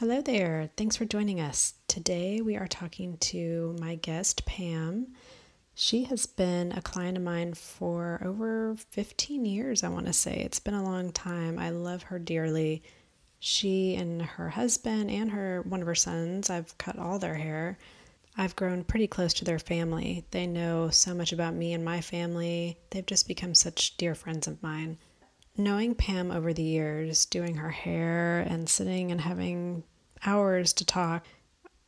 Hello there. Thanks for joining us. Today we are talking to my guest, Pam. She has been a client of mine for over 15 years, I want to say. It's been a long time. I love her dearly. She and her husband and her one of her sons, I've cut all their hair. I've grown pretty close to their family. They know so much about me and my family. They've just become such dear friends of mine. Knowing Pam over the years, doing her hair and sitting and having hours to talk,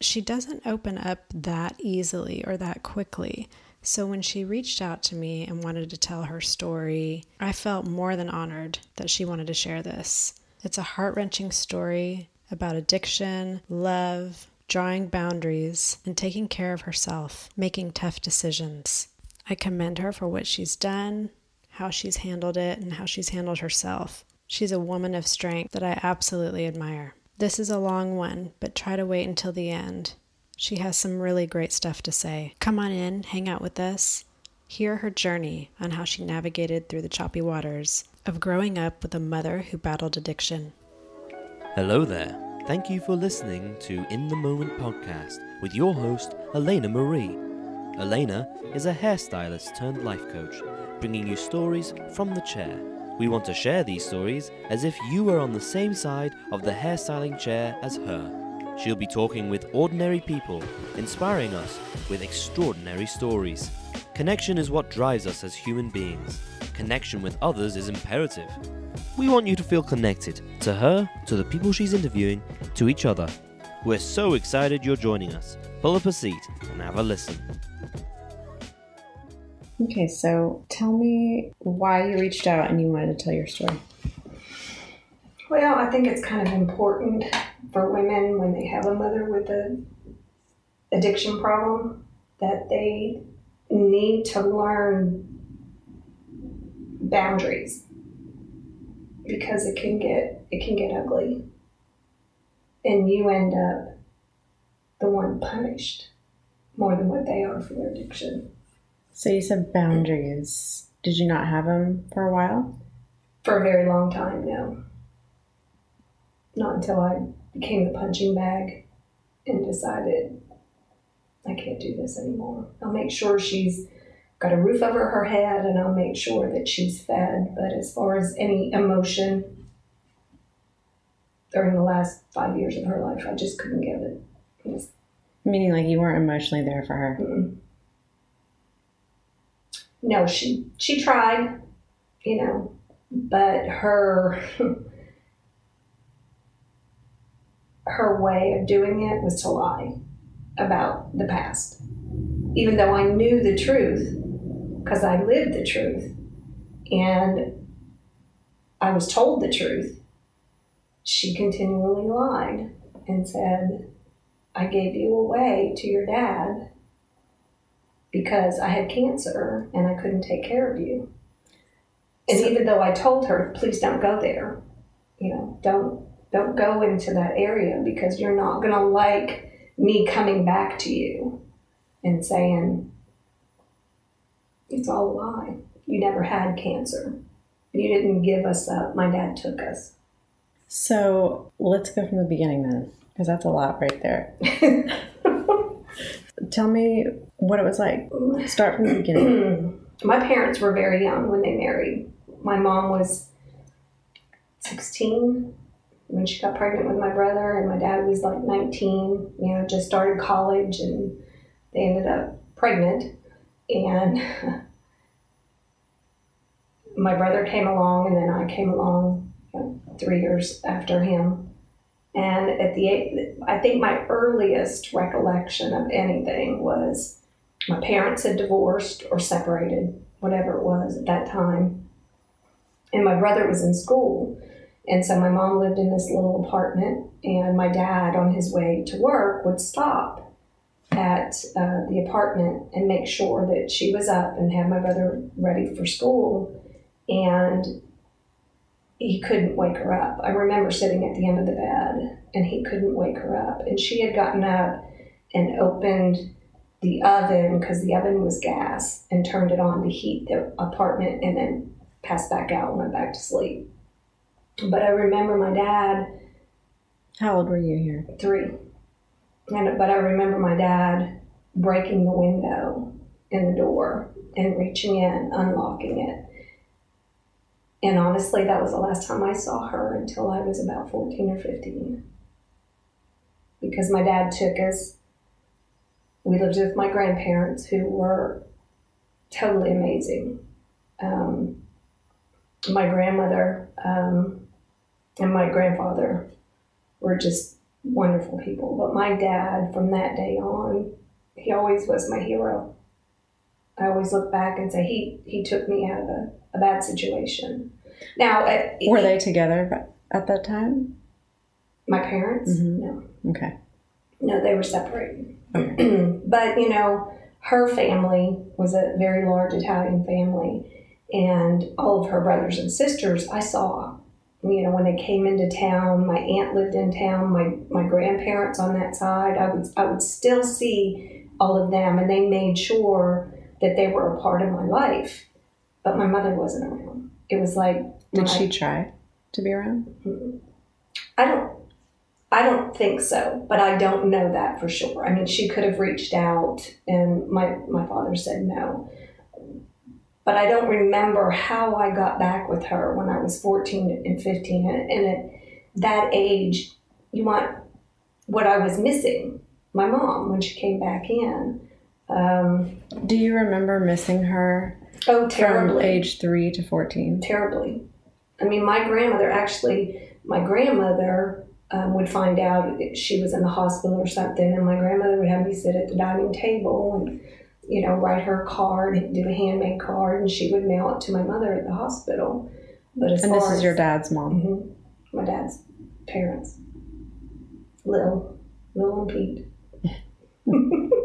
she doesn't open up that easily or that quickly. So when she reached out to me and wanted to tell her story, I felt more than honored that she wanted to share this. It's a heart wrenching story about addiction, love, drawing boundaries, and taking care of herself, making tough decisions. I commend her for what she's done, how she's handled it, and how she's handled herself. She's a woman of strength that I absolutely admire. This is a long one, but try to wait until the end. She has some really great stuff to say. Come on in, hang out with us. Hear her journey on how she navigated through the choppy waters of growing up with a mother who battled addiction. Hello there. Thank you for listening to In the Moment podcast with your host, Elena Marie. Elena is a hairstylist turned life coach, bringing you stories from the chair. We want to share these stories as if you were on the same side of the hairstyling chair as her. She'll be talking with ordinary people, inspiring us with extraordinary stories. Connection is what drives us as human beings. Connection with others is imperative. We want you to feel connected to her, to the people she's interviewing, to each other. We're so excited you're joining us. Pull up a seat and have a listen. Okay, so tell me why you reached out and you wanted to tell your story. Well, I think it's kind of important for women when they have a mother with a addiction problem that they need to learn boundaries because it can get it can get ugly and you end up the one punished more than what they are for their addiction so you said boundaries did you not have them for a while for a very long time no not until i became the punching bag and decided I can't do this anymore. I'll make sure she's got a roof over her head and I'll make sure that she's fed. But as far as any emotion during the last five years of her life, I just couldn't give it. Meaning, like you weren't emotionally there for her. Mm-mm. No, she she tried, you know, but her her way of doing it was to lie about the past. Even though I knew the truth, because I lived the truth and I was told the truth, she continually lied and said, I gave you away to your dad because I had cancer and I couldn't take care of you. And so, even though I told her, please don't go there, you know, don't don't go into that area because you're not going to like me coming back to you and saying, it's all a lie. You never had cancer. You didn't give us up. My dad took us. So let's go from the beginning then, because that's a lot right there. Tell me what it was like. Start from the beginning. My parents were very young when they married. My mom was 16 when she got pregnant with my brother, and my dad was like 19, you know, just started college, and they ended up pregnant. And my brother came along, and then I came along three years after him. And at the, I think my earliest recollection of anything was my parents had divorced or separated, whatever it was at that time. And my brother was in school. And so my mom lived in this little apartment, and my dad, on his way to work, would stop at uh, the apartment and make sure that she was up and have my brother ready for school. And he couldn't wake her up. I remember sitting at the end of the bed, and he couldn't wake her up. And she had gotten up and opened the oven because the oven was gas and turned it on to heat the apartment and then passed back out and went back to sleep. But I remember my dad. How old were you here? Three. And but I remember my dad breaking the window in the door and reaching in, unlocking it. And honestly, that was the last time I saw her until I was about 14 or 15. Because my dad took us, we lived with my grandparents who were totally amazing. Um, my grandmother um, and my grandfather were just wonderful people. But my dad, from that day on, he always was my hero. I always look back and say he he took me out of a, a bad situation. Now, uh, were they together at that time? My parents? Mhm. No, Okay. no, they were separated. but you know, her family was a very large Italian family, and all of her brothers and sisters I saw. You know, when they came into town, my aunt lived in town. My my grandparents on that side, I would I would still see all of them, and they made sure that they were a part of my life. But my mother wasn't around. It was like Did I- she try to be around? I don't I don't think so, but I don't know that for sure. I mean, she could have reached out and my my father said no. But I don't remember how I got back with her when I was 14 and 15 and, and at that age you want what I was missing, my mom when she came back in. Um, Do you remember missing her oh terribly. from age three to 14? terribly. I mean, my grandmother actually, my grandmother um, would find out that she was in the hospital or something, and my grandmother would have me sit at the dining table and, you know, write her a card, do a handmade card, and she would mail it to my mother at the hospital. But as And this is your dad's mom. hmm my dad's parents, Lil, Lil and Pete.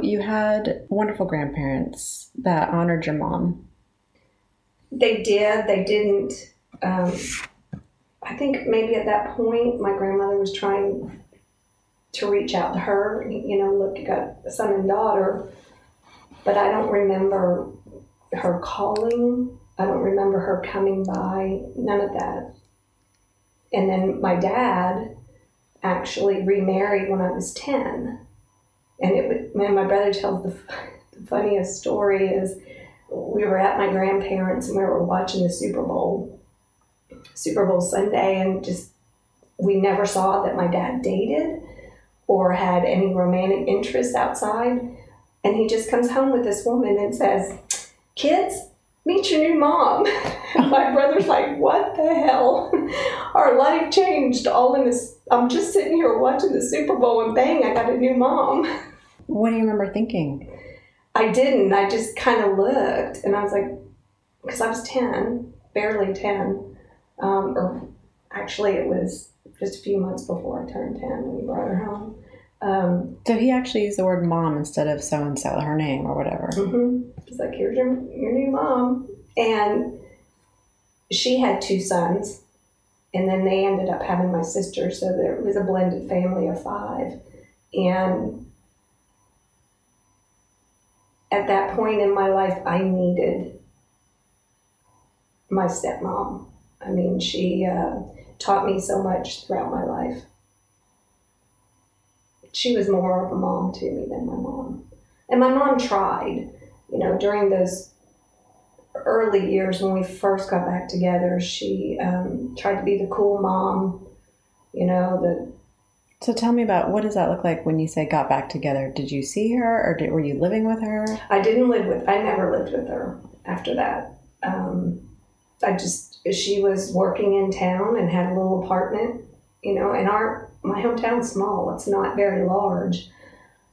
You had wonderful grandparents that honored your mom. They did. They didn't. Um, I think maybe at that point, my grandmother was trying to reach out to her. You know, look, you got a son and daughter, but I don't remember her calling. I don't remember her coming by. None of that. And then my dad actually remarried when I was ten, and it would. Man, my brother tells the, the funniest story is we were at my grandparents and we were watching the Super Bowl, Super Bowl Sunday, and just we never saw that my dad dated or had any romantic interest outside. And he just comes home with this woman and says, Kids, meet your new mom. My brother's like, What the hell? Our life changed all in this. I'm just sitting here watching the Super Bowl and bang, I got a new mom. What do you remember thinking? I didn't. I just kind of looked and I was like, because I was 10, barely 10. Um, or actually, it was just a few months before I turned 10 when he brought her home. Um, So he actually used the word mom instead of so and so, her name or whatever. mhm. He's like, here's your, your new mom. And she had two sons. And then they ended up having my sister. So there was a blended family of five. And at that point in my life, I needed my stepmom. I mean, she uh, taught me so much throughout my life. She was more of a mom to me than my mom. And my mom tried, you know, during those early years when we first got back together, she um, tried to be the cool mom, you know, the So tell me about what does that look like when you say got back together? Did you see her or did, were you living with her? I didn't live with. I never lived with her after that. Um, I just she was working in town and had a little apartment. You know, and our my hometown's small. It's not very large,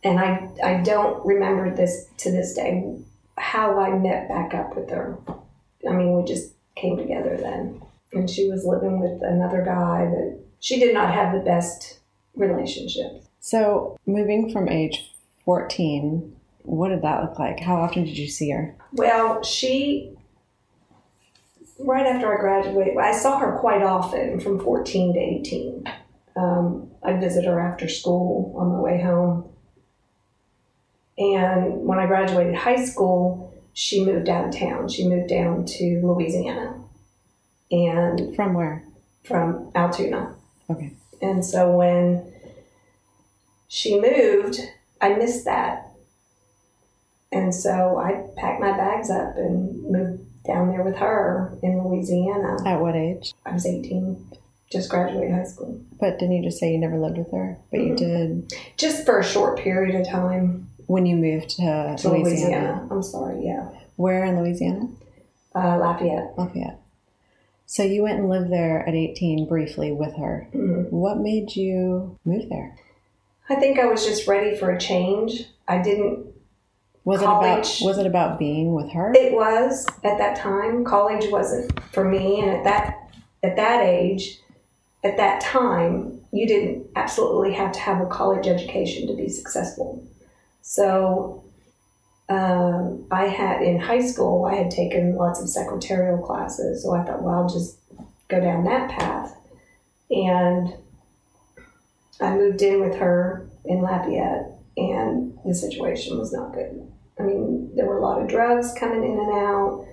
and I I don't remember this to this day how I met back up with her. I mean, we just came together then, and she was living with another guy that she did not have the best relationship. So moving from age 14, what did that look like? How often did you see her? Well, she, right after I graduated, I saw her quite often from 14 to 18. Um, I'd visit her after school on my way home. And when I graduated high school, she moved out of town. She moved down to Louisiana and From where? from Altoona. Okay. And so when she moved, I missed that. And so I packed my bags up and moved down there with her in Louisiana. At what age? I was 18, just graduated high school. But didn't you just say you never lived with her? But you did Just for a short period of time when you moved to, to Louisiana. Louisiana. I'm sorry, yeah. Where in Louisiana? Uh, Lafayette. Lafayette. So you went and lived there at 18 briefly with her. Mhm. What made you move there? I think I was just ready for a change. I didn't Was College. it about was it about being with her? It was at that time. College wasn't for me, and at that at that age, at that time, you didn't absolutely have to have a college education to be successful. So, um, I had in high school, I had taken lots of secretarial classes. So I thought, well, I'll just go down that path, and I moved in with her in Lafayette, and the situation was not good. I mean, there were a lot of drugs coming in and out,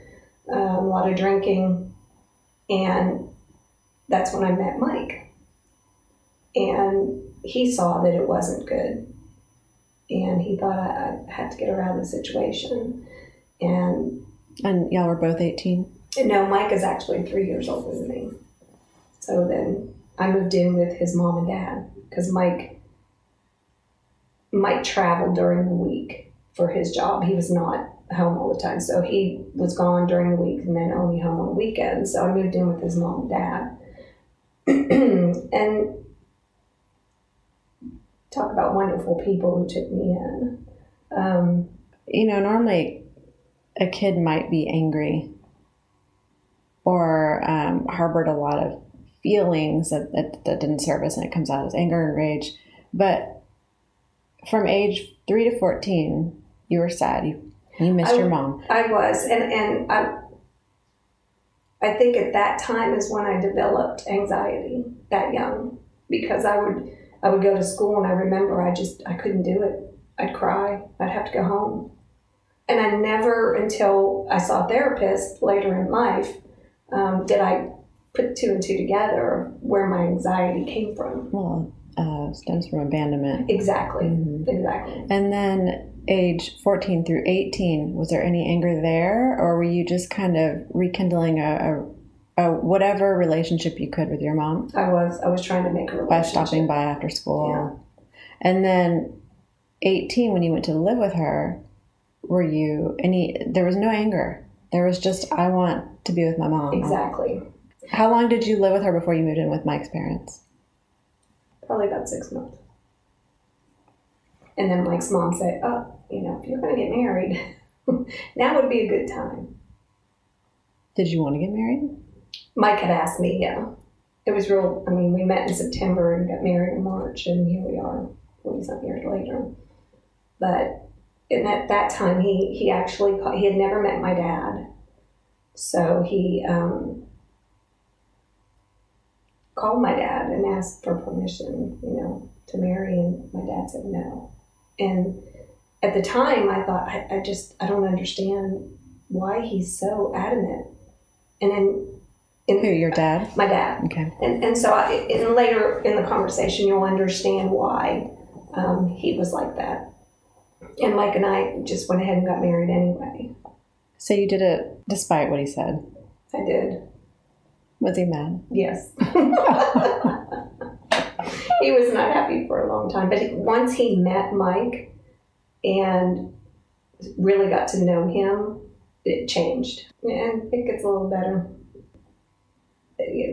um, a lot of drinking, and that's when I met Mike. And he saw that it wasn't good, and he thought I, I had to get around the situation. And and y'all were both 18? no, Mike is actually three years older than me. So then I moved in with his mom and dad because Mike Mike traveled during the week for his job. He was not home all the time, so he was gone during the week and then only home on weekends. So I moved in with his mom and dad, and talk about wonderful people who took me in. Um, You know, normally a kid might be angry or um, harbored a lot of feelings that, that, that didn't serve us and it comes out as anger and rage. But from age 3 to 14, you were sad. You, you missed I- your mom. I was, and and I, I think at that time is when I developed anxiety that young because I would I would go to school and I remember I just I couldn't do it. I'd cry. I'd have to go home, and I never until I saw a therapist later in life um, did I put two and two together where my anxiety came from. Well, uh, stems from abandonment. Exactly, Mhm. exactly. And then age 14 through 18, was there any anger there, or were you just kind of rekindling a, a, whatever relationship you could with your mom I was I was trying to make a by stopping by after school? Yeah. And then 18, when you went to live with her, were you any, there was no anger. There was just, I want to be with my mom. Exactly. How long did you live with her before you moved in with Mike's parents? probably about six months. And then Mike's mom said, "Oh, you know, if you're going to get married, now would be a good time." Did you want to get married? Mike had asked me, yeah. It was real. I mean, we met in September and got married in March, and here we are, twenty some years later. But at that time, he he actually he had never met my dad, so he um, called my dad and asked for permission, you know, to marry, and my dad said no. And at the time, I thought, I, I just I don't understand why he's so adamant. And then in Who, your dad? my dad. Okay. And, and so I, in later in the conversation, you'll understand why um, he was like that. And Mike and I just went ahead and got married anyway. So you did it despite what he said. I did, Was he mad? yes. he was not happy for a long time, but he, once he met Mike and really got to know him, it changed, and it gets a little better.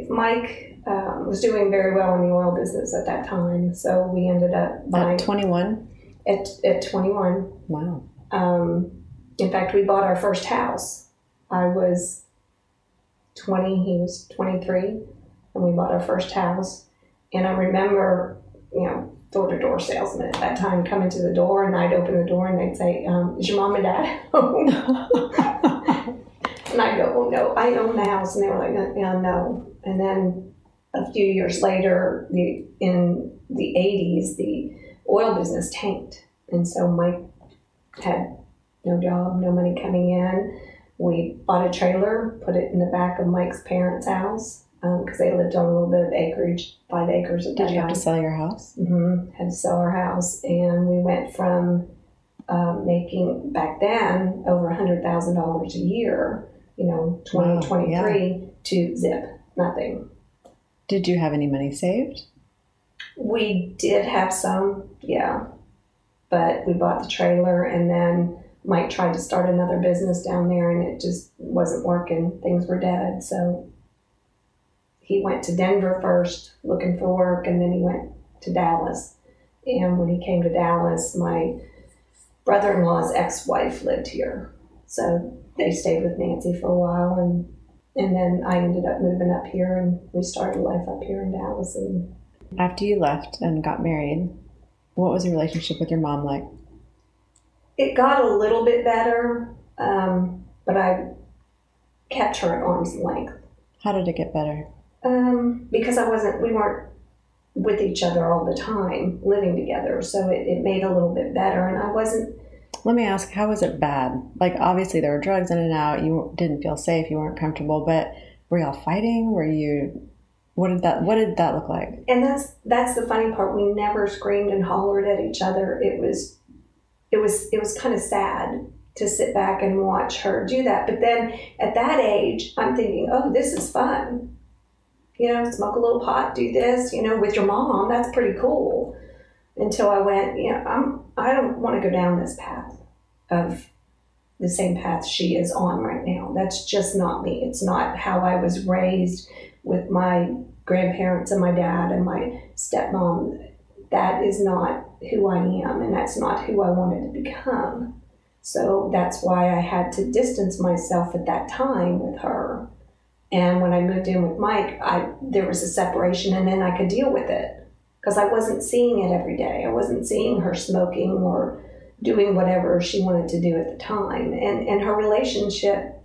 Mike um, was doing very well in the oil business at that time, so we ended up buying At 21? at, at 21. Wow. Um, in fact, we bought our first house. I was 20, he was 23, and we bought our first house. And I remember, you know, door to door salesman at that time coming to the door, and I'd open the door and they'd say, um, Is your mom and dad home? and I'd go, Well, no, I own the house. And they were like, Yeah, no. And then a few years later, the, in the 80s, the oil business tanked. And so Mike had no job, no money coming in. We bought a trailer, put it in the back of Mike's parents' house. because they lived on a little bit of acreage, five acres at Did you have to sell your house? Mm-hmm. Had to sell our house, and we went from um, making back then over a hundred thousand dollars a year, you know, Wow, twenty twenty three to zip nothing. Did you have any money saved? We did have some, yeah, but we bought the trailer, and then Mike tried to start another business down there, and it just wasn't working. Things were dead, so he went to Denver first looking for work, and then he went to Dallas. And when he came to Dallas, my brother in law's ex wife lived here. So they stayed with Nancy for a while and and then I ended up moving up here and we started life up here in Dallas and After you left and got married, what was your relationship with your mom like? it got a little bit better, um, but I kept her at arm's length. How did it get better? Um, because I wasn't, we weren't with each other all the time, living together. So it, it made a little bit better. And I wasn't, Let me ask, how was it bad? Like, obviously, there were drugs in and out. You didn't feel safe. You weren't comfortable. But were y'all fighting? Were you? What did that? What did that look like? and that's, that's the funny part. We never screamed and hollered at each other. It was, it was, it was kind of sad to sit back and watch her do that. But then at that age, I'm thinking, oh, this is fun. You know, smoke a little pot, do this, you know, with your mom. That's pretty cool. Until I went, you know, I'm, I don't want to go down this path of the same path she is on right now. That's just not me. It's not how I was raised with my grandparents and my dad and my stepmom. That is not who I am, and that's not who I wanted to become. So that's why I had to distance myself at that time with her. And when I moved in with Mike, I there was a separation, and then I could deal with it because I wasn't seeing it every day. I wasn't seeing her smoking or doing whatever she wanted to do at the time. And and her relationship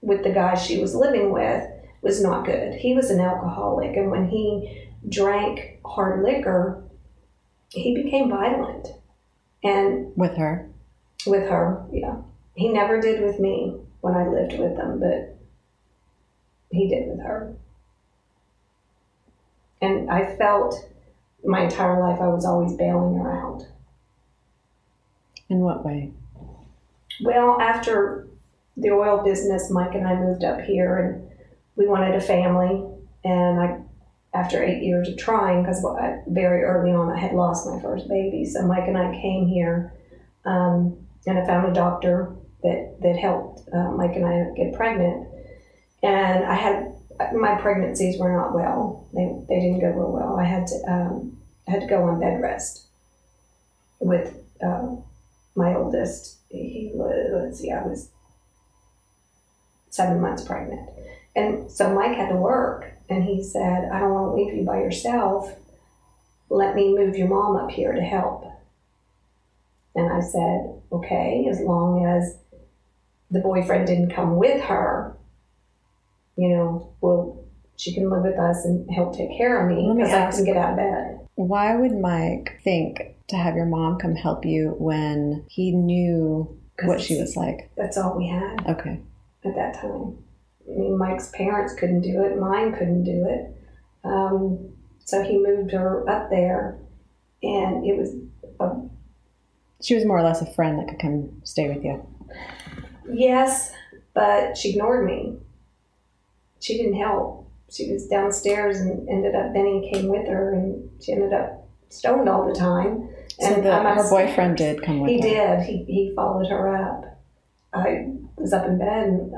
with the guy she was living with was not good. He was an alcoholic, and when he drank hard liquor, he became violent. And With her? with her, yeah. He never did with me when I lived with them, but he did with her. And I felt my entire life I was always bailing around. In what way? Well, after the oil business, Mike and I moved up here and we wanted a family. And I, after eight years of trying, because very early on I had lost my first baby, so Mike and I came here um, and I found a doctor that, that helped uh, Mike and I get pregnant. And I had my pregnancies were not well; they, they didn't go real well. I had to um, had to go on bed rest with uh, my oldest. He was let's see, I was seven months pregnant, and so Mike had to work, and he said, "I don't want to leave you by yourself. Let me move your mom up here to help." And I said, "Okay, as long as the boyfriend didn't come with her." you know, well, she can live with us and help take care of me because I couldn't get out of bed. Why would Mike think to have your mom come help you when he knew what she was like? That's all we had Okay. at that time. I mean, Mike's parents couldn't do it, mine couldn't do it. Um, so he moved her up there, and it was, She was more or less a friend that could come stay with you. yes, but she ignored me. She didn't help. She was downstairs and ended up, Benny came with her, and she ended up stoned all the time. So the, I'm her boyfriend did come with He her. did. He, he followed her up. I was up in bed and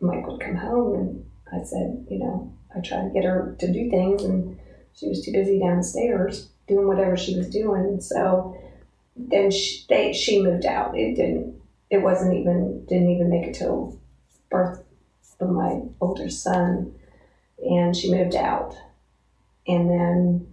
Mike would come home and I said, you know, I tried to get her to do things and she was too busy downstairs doing whatever she was doing. So then she, they, she moved out. It didn't, it wasn't even, didn't even make it till birth of my older son. And she moved out. And then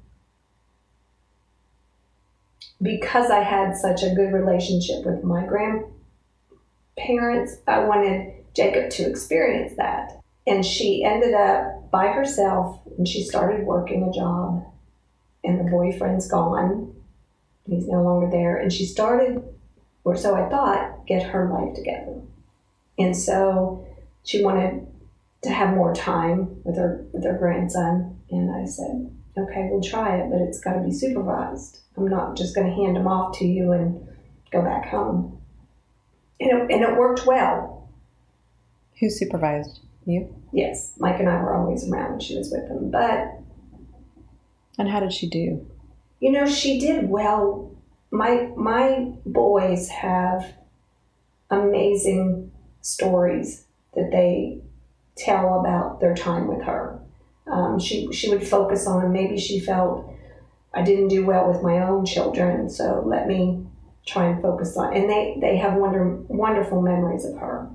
because I had such a good relationship with my grandparents, I wanted Jacob to experience that. And she ended up by herself and she started working a job. And the boyfriend's gone. He's no longer there. And she started, or so I thought, get her life together. And so she wanted to have more time with her with her grandson. And I said, okay, we'll try it, but it's got to be supervised. I'm not just going to hand them off to you and go back home. And it, and it worked well. Who supervised you? Yes, Mike and I were always around when she was with them. But And how did she do? you know, she did well. My my boys have amazing stories that they tell about their time with her. Um, she she would focus on maybe she felt I didn't do well with my own children, so let me try and focus on. And they they have wonder wonderful memories of her,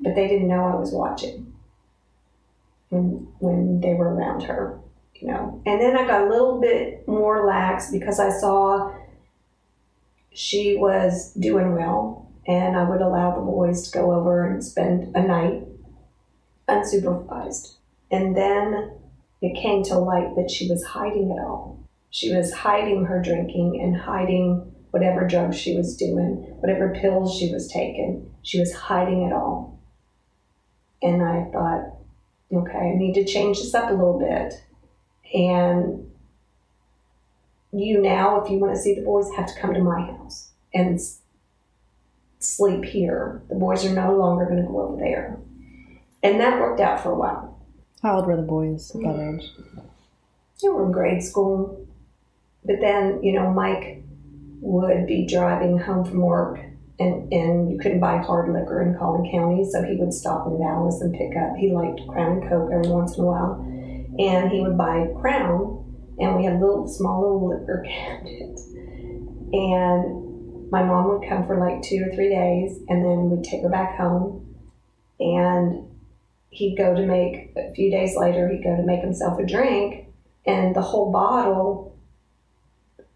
but they didn't know I was watching when when they were around her, you know. And then I got a little bit more lax because I saw she was doing well, and I would allow the boys to go over and spend a night unsupervised. And then it came to light that she was hiding it all. She was hiding her drinking and hiding whatever drugs she was doing, whatever pills she was taking. She was hiding it all. And I thought, okay, I need to change this up a little bit. And you now, if you want to see the boys, have to come to my house and sleep here. The boys are no longer going to go over there. And that worked out for a while. How old were the boys at that mm. age? They were in grade school. But then, you know, Mike would be driving home from work and, and you couldn't buy hard liquor in Collin County, so he would stop in Dallas and pick up. He liked Crown and Coke every once in a while. And he would buy Crown, and we had a little small little liquor cabinet. And my mom would come for like two or three days, and then we'd take her back home. And he'd go to make, a few days later, he'd go to make himself a drink, and the whole bottle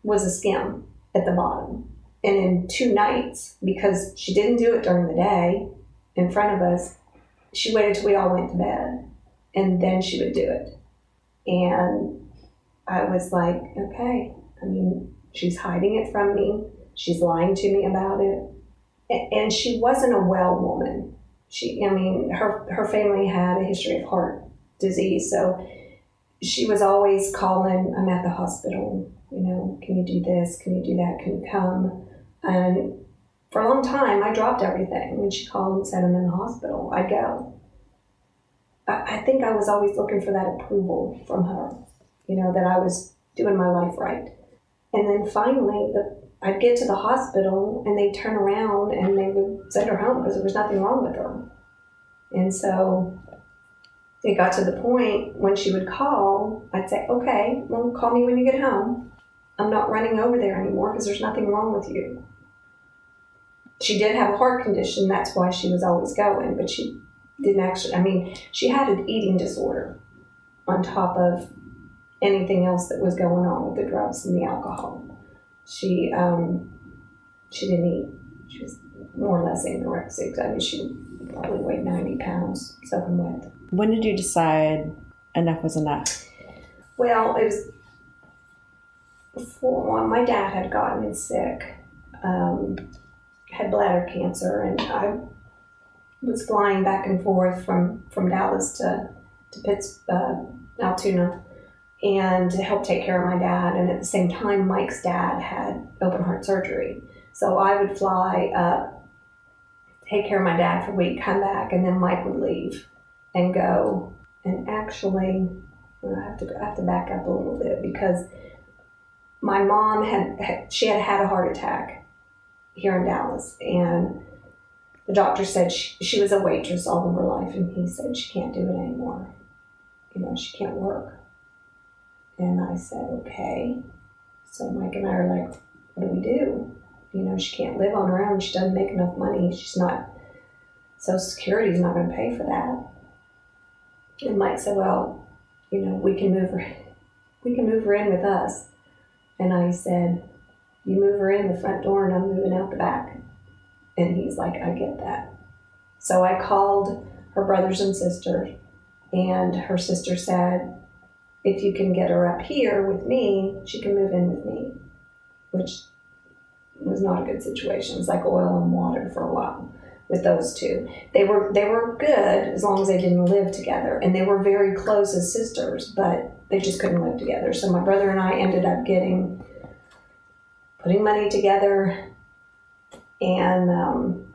was a skim at the bottom. And in two nights, because she didn't do it during the day in front of us, she waited till we all went to bed and then she would do it. And I was like, okay, I mean, she's hiding it from me, she's lying to me about it. And she wasn't a well woman. She, I mean, her, her family had a history of heart disease, so she was always calling, I'm at the hospital, you know, can you do this? Can you do that? Can you come? And for a long time, I dropped everything. When she called and said I'm in the hospital, I'd go. I, I think I was always looking for that approval from her, you know, that I was doing my life right. And then finally, the, I'd get to the hospital and they'd turn around and they would send her home because there was nothing wrong with her. And so it got to the point when she would call, I'd say, okay, well, call me when you get home. I'm not running over there anymore because there's nothing wrong with you. She did have a heart condition, that's why she was always going, but she didn't actually, I mean, she had an eating disorder on top of anything else that was going on with the drugs and the alcohol. She, um, she didn't eat. She was more or less anorexic. I mean, she probably weighed 90 pounds, soaking wet. When did you decide enough was enough? Well, it was before my dad had gotten sick, um, had bladder cancer, and I was flying back and forth from, from Dallas to to Pitts, uh, Altoona, and to help take care of my dad. And at the same time, Mike's dad had open heart surgery, so I would fly up, take care of my dad for a week, come back, and then Mike would leave and go. And actually, I have to I have to back up a little bit because my mom had, she had had a heart attack here in Dallas, and the doctor said she, she was a waitress all of her life, and he said she can't do it anymore. You know, she can't work. And I said, okay. So Mike and I are like, what do we do? You know, she can't live on her own. She doesn't make enough money. She's not. Social Security's not going to pay for that. And Mike said, well, you know, we can move her, we can move her in with us. And I said, you move her in the front door and I'm moving out the back. And he's like, I get that. So I called her brothers and sisters, and her sister said, if you can get her up here with me, she can move in with me, which was not a good situation. It was like oil and water for a while. with those two. They were they were good as long as they didn't live together, and they were very close as sisters, but they just couldn't live together. So my brother and I ended up getting putting money together, and um,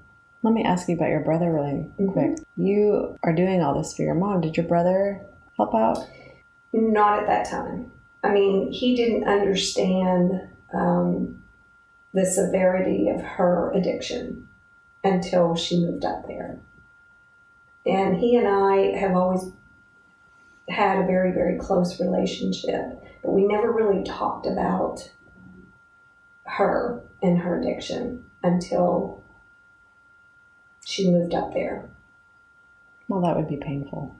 Let me ask you about your brother really Mhm. quick. You are doing all this for your mom. Did your brother help out? Not at that time. I mean, he didn't understand um, the severity of her addiction until she moved up there. And he and I have always had a very, very close relationship, but we never really talked about her and her addiction until she moved up there. Well, that would be painful.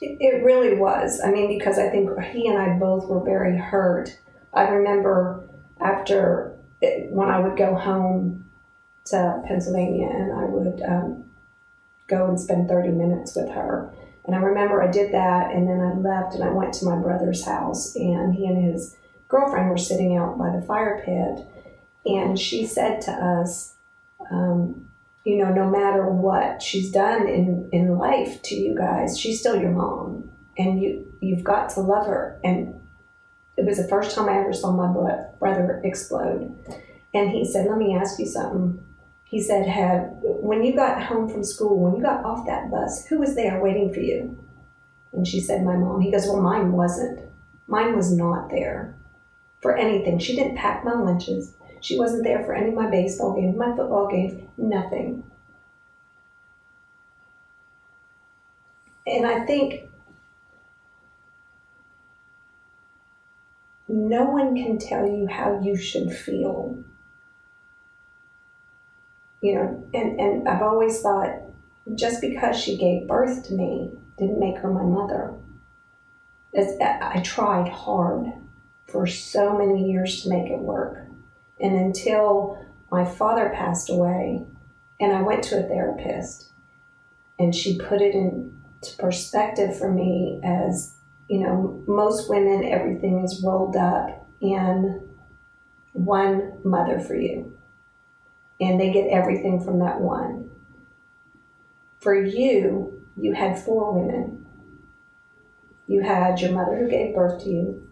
It, really was. I mean, because I think he and I both were very hurt. I remember after it, when I would go home to Pennsylvania and I would um, go and spend 30 minutes with her. And I remember I did that and then I left and I went to my brother's house and he and his girlfriend were sitting out by the fire pit. And she said to us, um, you know, no matter what she's done in, in life to you guys, she's still your mom, and you you've got to love her. And it was the first time I ever saw my brother explode. And he said, "Let me ask you something." He said, "Have when you got home from school, when you got off that bus, who was there waiting for you?" And she said, "My mom." He goes, "Well, mine wasn't. Mine was not there for anything. She didn't pack my lunches." She wasn't there for any of my baseball games, my football games, nothing. And I think no one can tell you how you should feel. You know, and, and I've always thought just because she gave birth to me didn't make her my mother. I tried hard for so many years to make it work. And until my father passed away, and I went to a therapist, and she put it into perspective for me as you know, most women, everything is rolled up in one mother for you, and they get everything from that one. For you, you had four women. You had your mother who gave birth to you.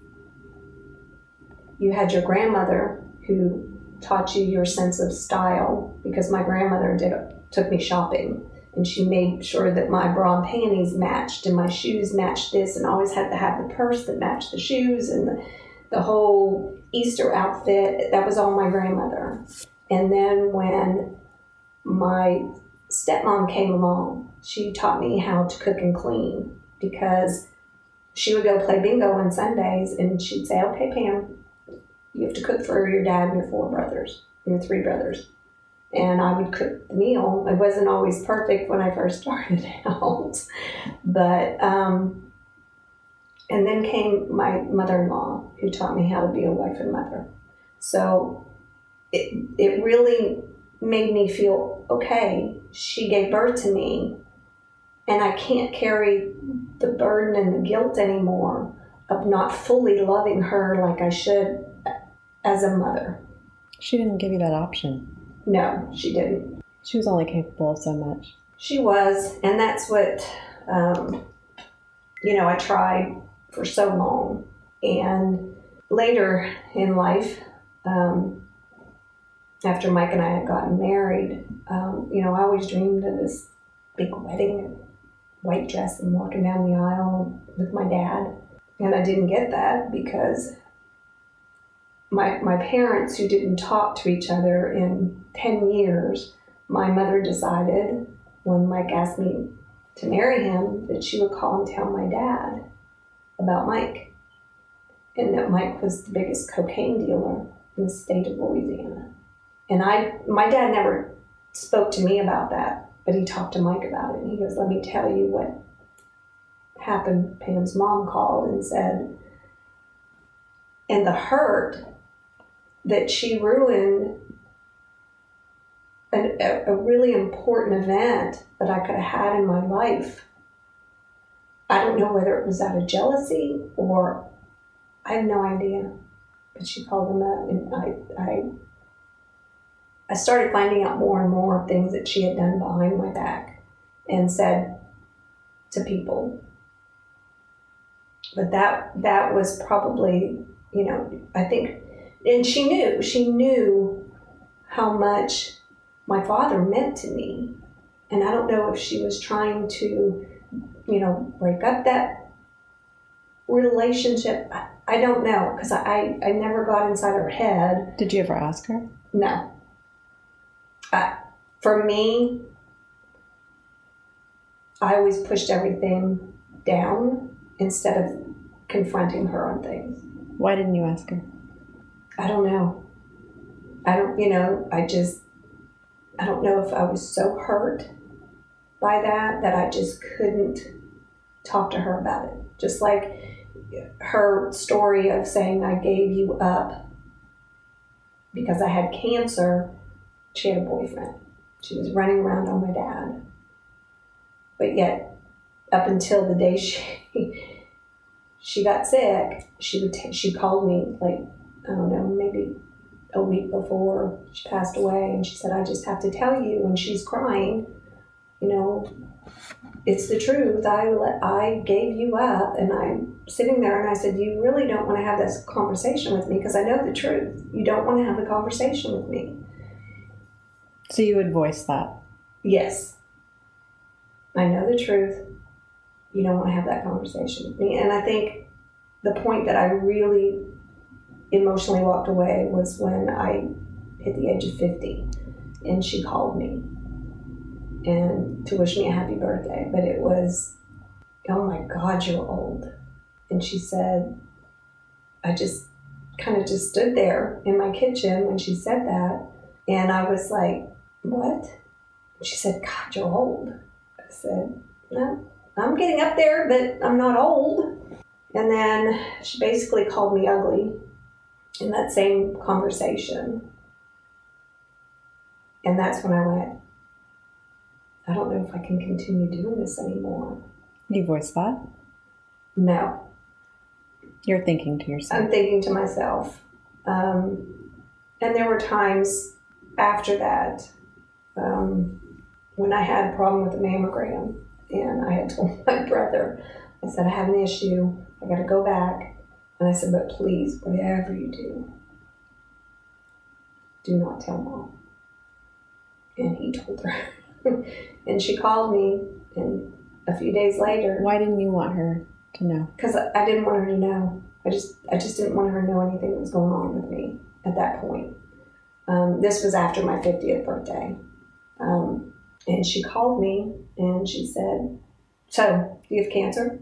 You had your grandmother who taught you your sense of style because my grandmother did took me shopping and she made sure that my bra and panties matched and my shoes matched this and always had to have the purse that matched the shoes and the, the whole Easter outfit. That was all my grandmother. And then when my stepmom came along, she taught me how to cook and clean because she would go play bingo on Sundays and she'd say, Okay, Pam, you have to cook for your dad and your four brothers, your three brothers. And I would cook the meal. It wasn't always perfect when I first started out, but um, and then came my mother-in-law who taught me how to be a wife and mother. So it it really made me feel okay. She gave birth to me, and I can't carry the burden and the guilt anymore of not fully loving her like I should as a mother. She didn't give you that option. No, she didn't. She was only capable of so much. She was, and that's what, um, you know, I tried for so long. And later in life, um, after Mike and I had gotten married, um, you know, I always dreamed of this big wedding, white dress, and walking down the aisle with my dad. And I didn't get that because my, my parents, who didn't talk to each other in 10 years, my mother decided when Mike asked me to marry him that she would call and tell my dad about Mike. And that Mike was the biggest cocaine dealer in the state of Louisiana. And I my dad never spoke to me about that, but he talked to Mike about it. And he goes, Let me tell you what happened. Pam's mom called and said, and the hurt that she ruined a, a really important event that I could have had in my life. I don't know whether it was out of jealousy or I have no idea. But she called him up and I, I I started finding out more and more things that she had done behind my back and said to people. But that that was probably, you know, I think and she knew, she knew how much my father meant to me. And I don't know if she was trying to, you know, break up that relationship. I, I don't know because I, I never got inside her head. Did you ever ask her? No. I, for me, I always pushed everything down instead of confronting her on things. Why didn't you ask her? I don't know. I don't, you know, I just, I don't know if I was so hurt by that that I just couldn't talk to her about it. Just like her story of saying, I gave you up because I had cancer. She had a boyfriend. She was running around on my dad. But yet, up until the day she she got sick, she would t- she called me like I don't know maybe a week before she passed away, and she said, "I just have to tell you," and she's crying. You know, it's the truth. I let I gave you up, and I'm sitting there, and I said, "You really don't want to have this conversation with me because I know the truth. You don't want to have the conversation with me." So you would voice that. Yes. I know the truth. You don't want to have that conversation with me. And I think the point that I really emotionally walked away was when I hit the age of 50 and she called me and to wish me a happy birthday. But it was, oh my God, you're old. And she said, I just kind of just stood there in my kitchen when she said that. And I was like, what? She said, God, you're old. I said, no, I'm getting up there, but I'm not old. And then she basically called me ugly in that same conversation. And that's when I went, I don't know if I can continue doing this anymore. You voice that? No, You're thinking to yourself. I'm thinking to myself. Um, and there were times after that um, when I had a problem with the mammogram, and I had told my brother, I said, I have an issue. I got to go back. And I said, but please, whatever you do, do not tell mom. And he told her. and she called me, and a few days later, Why didn't you want her to know? because I didn't want her to know. I just I just didn't want her to know anything that was going on with me at that point. Um, this was after my 50th birthday. Um, and she called me and she said, So, do you have cancer?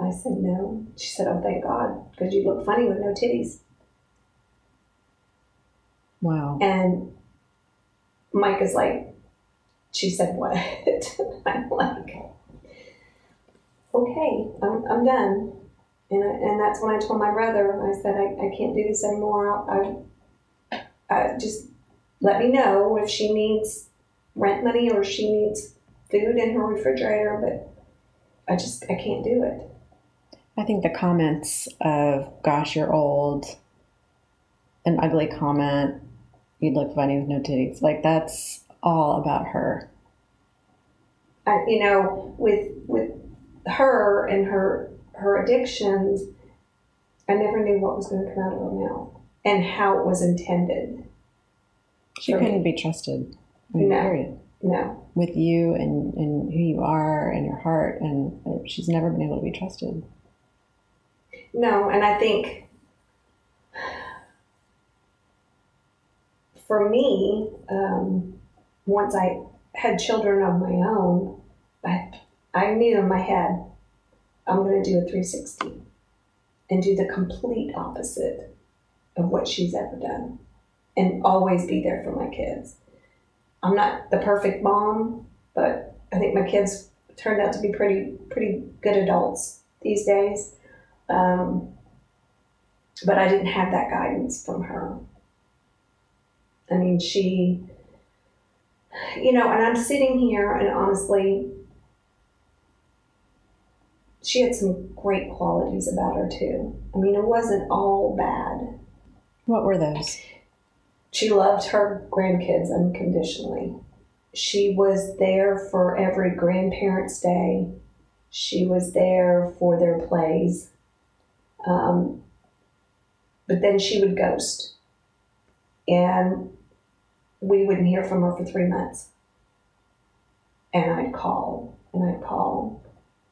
I said, No. She said, Oh, thank God, because you look funny with no titties. Wow. And Mike is like, She said, What? I'm like, Okay, I'm, I'm done. And, I, and that's when I told my brother, I said, I, I can't do this anymore. I, I just let me know if she needs rent money or she needs food in her refrigerator, but I just, I can't do it. I think the comments of, gosh, you're old, an ugly comment, you'd look funny with no titties, like that's all about her. I, you know, with with her and her her addictions, I never knew what was going to come out of her mouth and how it was intended. She couldn't me. be trusted. I mean, No. period. No, With you and, and who you are and your heart, and uh, she's never been able to be trusted. No, and I think for me, um, once I had children of my own, I I knew in my head I'm going to do a 360 and do the complete opposite of what she's ever done, and always be there for my kids. I'm not the perfect mom, but I think my kids turned out to be pretty pretty good adults these days. Um, but I didn't have that guidance from her. I mean, she, you know, and I'm sitting here and honestly, she had some great qualities about her too. I mean, it wasn't all bad. What were those? She loved her grandkids unconditionally. She was there for every grandparents' day. She was there for their plays. Um, but then she would ghost. And we wouldn't hear from her for three months. And I'd call and I'd call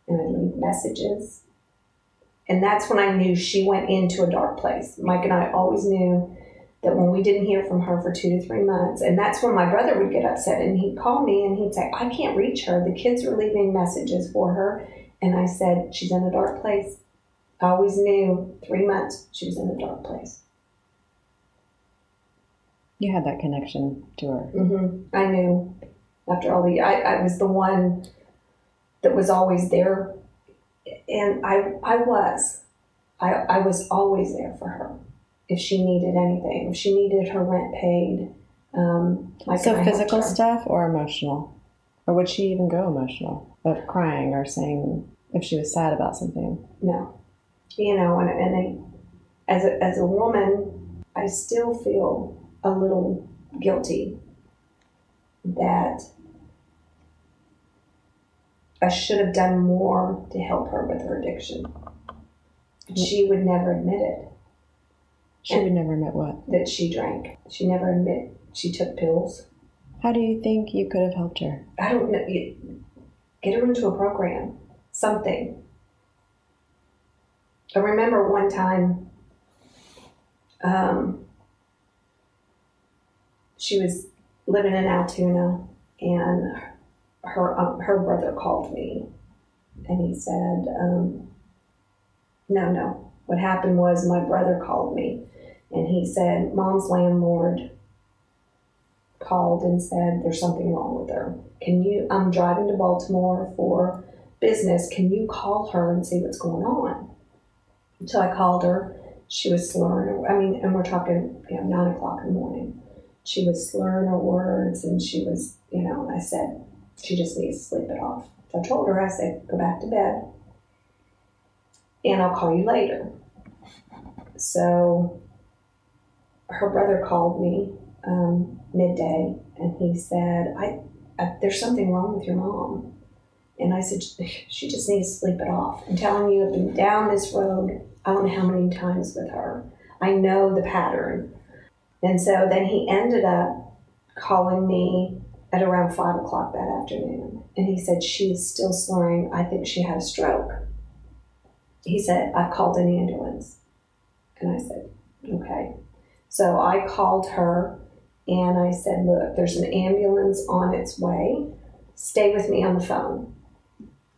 and I'd leave messages. And that's when I knew she went into a dark place. Mike and I always knew that when we didn't hear from her for two to three months, and that's when my brother would get upset and he'd call me and he'd say, I can't reach her. The kids are leaving messages for her. And I said, She's in a dark place. I always knew three months she was in a dark place. You had that connection to her. Mm-hmm. I knew after all the, I, I was the one that was always there. And I, I was, I, I was always there for her if she needed anything, if she needed her rent paid. Um, I So physical stuff or emotional? Or would she even go emotional? Of crying or saying if she was sad about something? No, you know, and, and I, as a, as a woman, I still feel a little guilty that I should have done more to help her with her addiction. She would never admit it She would never admit what. that she drank. She never admit she took pills. How do you think you could have helped her? I don't know. Get her into a program, something. I remember one time, um, she was living in Altoona, and her um, her brother called me, and he said, um, "No, no. What happened was my brother called me, and he said, Mom's landlord." called and said there's something wrong with her. Can you? I'm driving to Baltimore for business. Can you call her and see what's going on? So I called her. She was slurring. I mean, and we're talking, you know, nine o'clock in the morning. She was slurring her words, and she was, you know. I said she just needs to sleep it off. So I told her, I said, go back to bed, and I'll call you later. So her brother called me um, midday, and he said, I, I, "There's something wrong with your mom." And I said, "She just needs to sleep it off." I'm telling you, I've been down this road. I don't know how many times with her. I know the pattern. And so then he ended up calling me at around five o'clock that afternoon, and he said she's still slurring. I think she had a stroke. He said, "I've called an ambulance," and I said, "Okay." So I called her and I said, Look, there's an ambulance on its way. Stay with me on the phone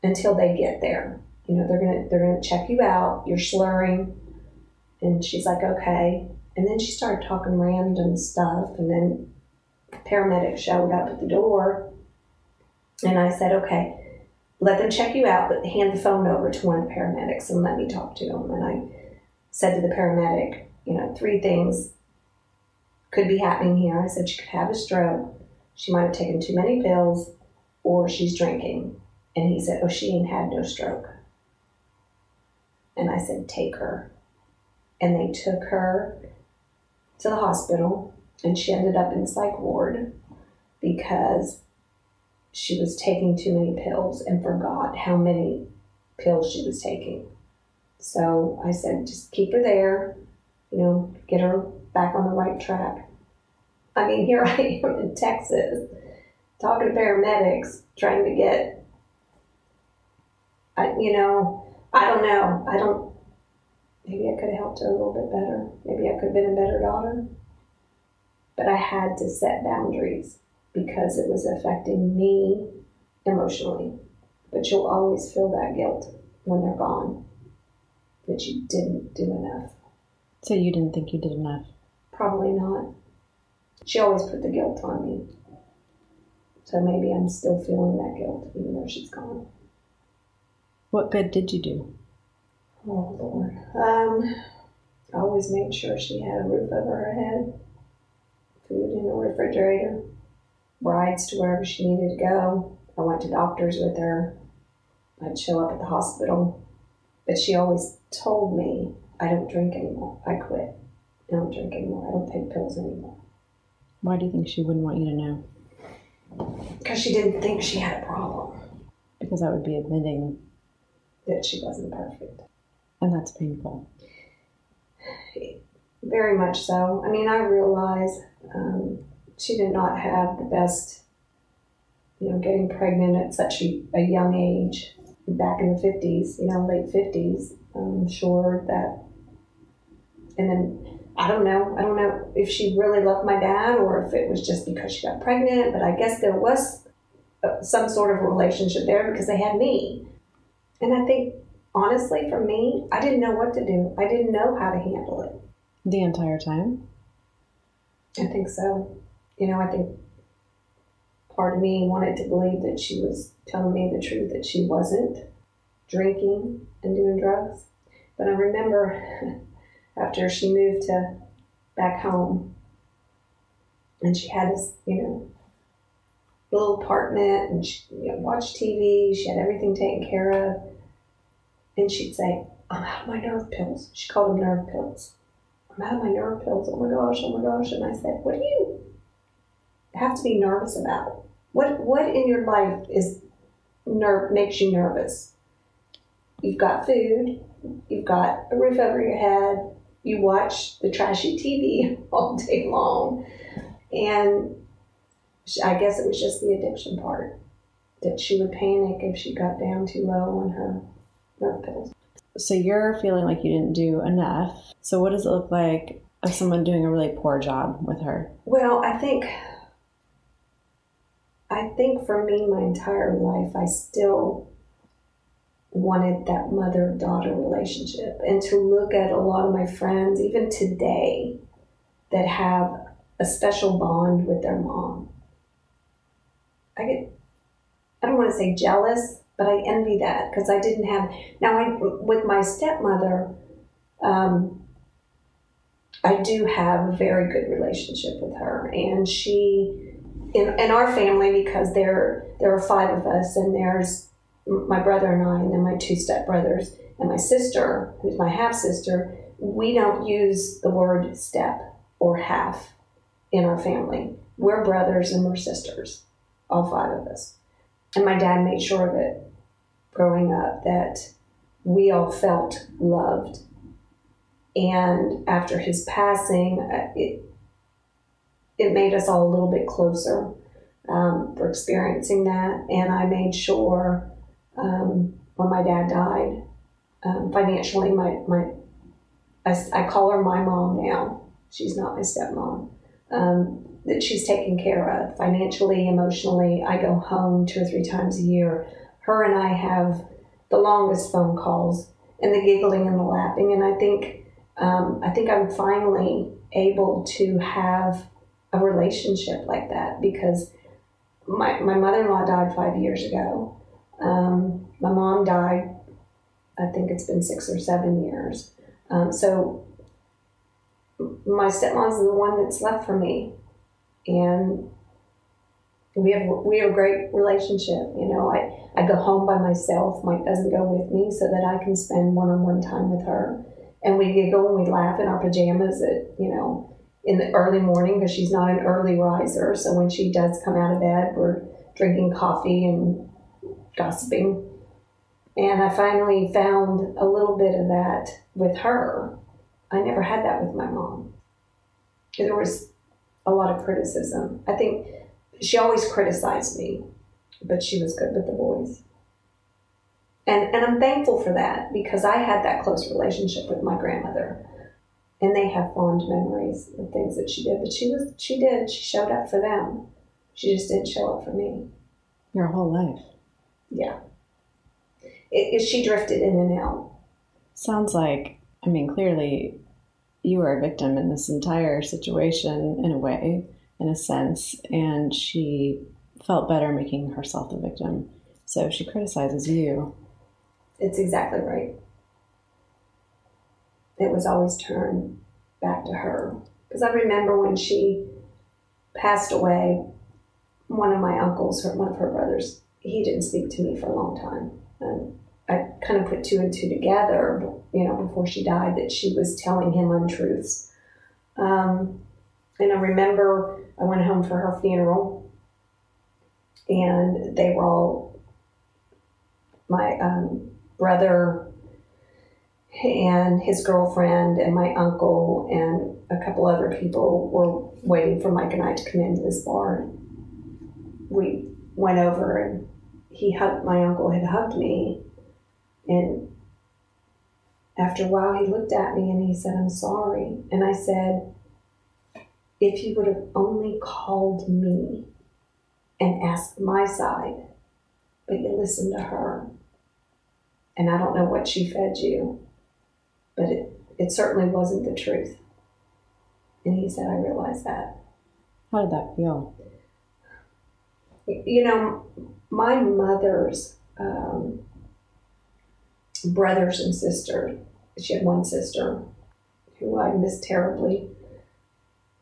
until they get there. You know, they're gonna they're gonna check you out. You're slurring. And she's like, Okay. And then she started talking random stuff and then paramedics showed up at the door and I said, Okay, let them check you out, but hand the phone over to one of the paramedics and let me talk to them. And I said to the paramedic, you know, three things could be happening here. I said she could have a stroke, she might have taken too many pills, or she's drinking. And he said, Oh, she ain't had no stroke. And I said, Take her. And they took her to the hospital, and she ended up in the psych ward because she was taking too many pills and forgot how many pills she was taking. So I said, Just keep her there, you know, get her back on the right track. I mean, here I am in Texas talking to paramedics, trying to get, I, you know, I don't know. I don't, maybe I could have helped her a little bit better. Maybe I could have been a better daughter. But I had to set boundaries because it was affecting me emotionally. But you'll always feel that guilt when they're gone that you didn't do enough. So you didn't think you did enough? Probably not. She always put the guilt on me. So maybe I'm still feeling that guilt even though she's gone. What good did you do? Oh Lord. Um I always made sure she had a roof over her head, food in the refrigerator, rides to wherever she needed to go. I went to doctors with her. I'd show up at the hospital. But she always told me I don't drink anymore. I quit. I don't drink anymore. I don't take pills anymore. Why do you think she wouldn't want you to know? Because she didn't think she had a problem, Because that would be admitting, that she wasn't perfect. and that's painful. Very much so. I mean, I realize um, she did not have the best, you know, getting pregnant at such a, a young age back in the 50s, you know, late 50s. I'm sure that, and then I don't know, I don't know if she really loved my dad or if it was just because she got pregnant, but I guess there was uh, some sort of relationship there because they had me. And I think, honestly, for me, I didn't know what to do, I didn't know how to handle it. The entire time? I think so. You know, I think part of me wanted to believe that she was telling me the truth, that she wasn't drinking and doing drugs. But I remember after she moved to back home and she had this, you know, little apartment and she you know, watched TV, she had everything taken care of. And she'd say, I'm out of my nerve pills. She called them nerve pills. I'm out of my nerve pills. Oh my gosh, oh my gosh. And I said, What do you have to be nervous about? What what in your life is nerve makes you nervous? You've got food, you've got a roof over your head, you watch the trashy TV all day long. And I guess it was just the addiction part that she would panic if she got down too low on her So you're feeling like you didn't do enough. So what does it look like of someone doing a really poor job with her? Well, I think I think for me my entire life I still wanted that mother daughter relationship and to look at a lot of my friends even today that have a special bond with their mom. I get I don't want to say jealous, but I envy that because I didn't have now I with my stepmother um, I do have a very good relationship with her, and she, in, in our family, because there there are five of us, and there's my brother and I, and then my two stepbrothers, and my sister, who's my half sister. We don't use the word step or half in our family. We're brothers and we're sisters, all five of us. And my dad made sure of it growing up that we all felt loved and after his passing, uh, it it made us all a little bit closer um, for experiencing that. And I made sure um, when my dad died, um, financially, my my I, I call her my mom now. She's not my stepmom. Um, that she's taken care of financially, emotionally. I go home two or three times a year. Her and I have the longest phone calls and the giggling and the laughing. And I think um, I think I'm finally able to have a relationship like that because my, my mother in law died five years ago. Um, my mom died, I think it's been six or seven years. Um, so my stepmom's the one that's left for me. And we have we have a great relationship. You know, I, I go home by myself. Mike doesn't go with me so that I can spend one on one time with her. And we giggle and we laugh in our pajamas at you know in the early morning because she's not an early riser. So when she does come out of bed we're drinking coffee and gossiping. And i finally found a little bit of that with her. I never had that with my mom. There was a lot of criticism. I think she always criticized me but she was good with the boys and, and I'm thankful for that because I had that close relationship with my grandmother. And they have fond memories of things that she did. But she was she did. She showed up for them. She just didn't show up for me. Your whole life. Yeah. It, it, she drifted in and out. Sounds like, I mean, clearly you were a victim in this entire situation in a way, in a sense, and she felt better making herself the victim. So she criticizes you. It's exactly right. It was always turned back to her. Because I remember when she passed away, one of my uncles, her, one of her brothers, he didn't speak to me for a long time. And I kind of put two and two together, you know, before she died, that she was telling him untruths. Um, and I remember I went home for her funeral, and they were all my um, brother and his girlfriend and my uncle and a couple other people were waiting for Mike and I to come into this bar. We went over and he hugged my uncle had hugged me and after a while he looked at me and he said i'm sorry and i said if you would have only called me and asked my side but you listened to her and i don't know what she fed you but it, it certainly wasn't the truth and he said i realized that How did that feel? you know, my mother's um, brothers and sister, she had one sister who I miss terribly.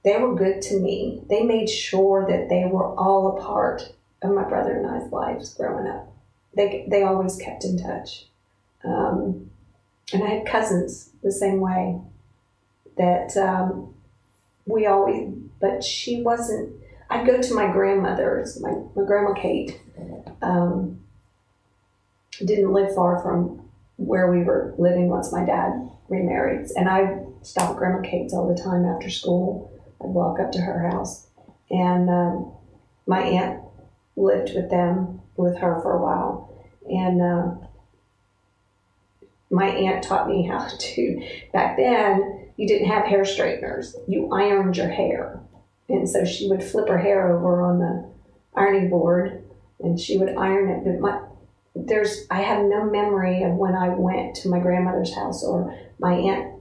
They were good to me. They made sure that they were all a part of my brother and I's lives growing up. They, they always kept in touch. Um, and I had cousins the same way that um, we always, but she wasn't, I'd go to my grandmother's, my, my grandma Kate, um, didn't live far from where we were living once my dad remarried. And I stopped Grandma Kate's all the time after school. I'd walk up to her house. And um, my aunt lived with them, with her for a while. And uh, my aunt taught me how to, back then, you didn't have hair straighteners, you ironed your hair. And so she would flip her hair over on the ironing board and she would iron it. But my, there's, I have no memory of when I went to my grandmother's house or my aunt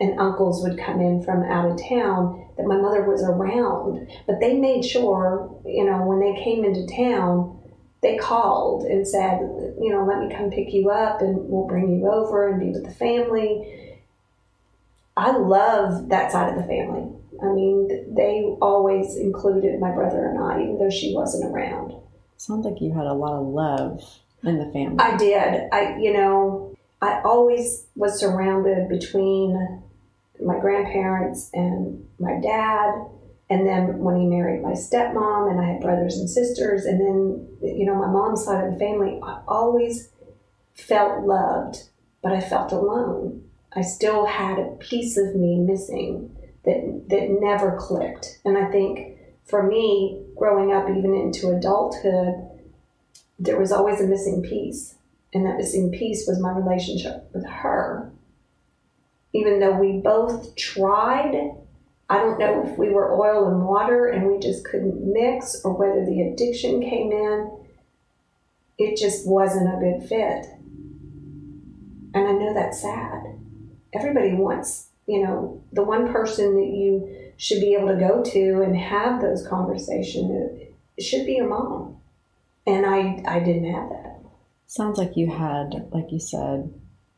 and uncles would come in from out of town that my mother was around. But they made sure, you know, when they came into town, they called and said, you know, let me come pick you up and we'll bring you over and be with the family. I love that side of the family. I mean, they always included my brother and I, even though she wasn't around. Sounds like you had a lot of love in the family. I did. I, you know, I always was surrounded between my grandparents and my dad. And then when he married my stepmom, and I had brothers and sisters, and then, you know, my mom's side of the family, I always felt loved, but I felt alone. I still had a piece of me missing that, that never clicked. And I think for me, growing up even into adulthood, there was always a missing piece. And that missing piece was my relationship with her. Even though we both tried, I don't know if we were oil and water and we just couldn't mix or whether the addiction came in. It just wasn't a good fit. And I know that's sad. Everybody wants, you know, the one person that you should be able to go to and have those conversations it should be your mom. And I, I didn't have that. Sounds like you had, like you said,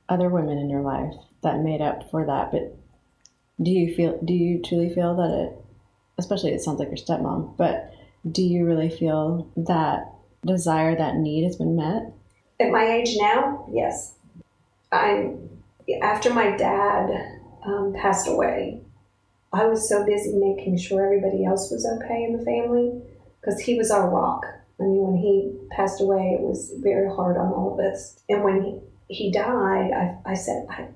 other women in your life that made up for that. But do you feel, do you truly feel that it, especially it sounds like your stepmom, but do you really feel that desire, that need has been met? At my age now, yes. I'm after my dad um, passed away, I was so busy making sure everybody else was okay in the family because he was our rock. I mean, when he passed away, it was very hard on all of us. And when he, he died, I, I said, I,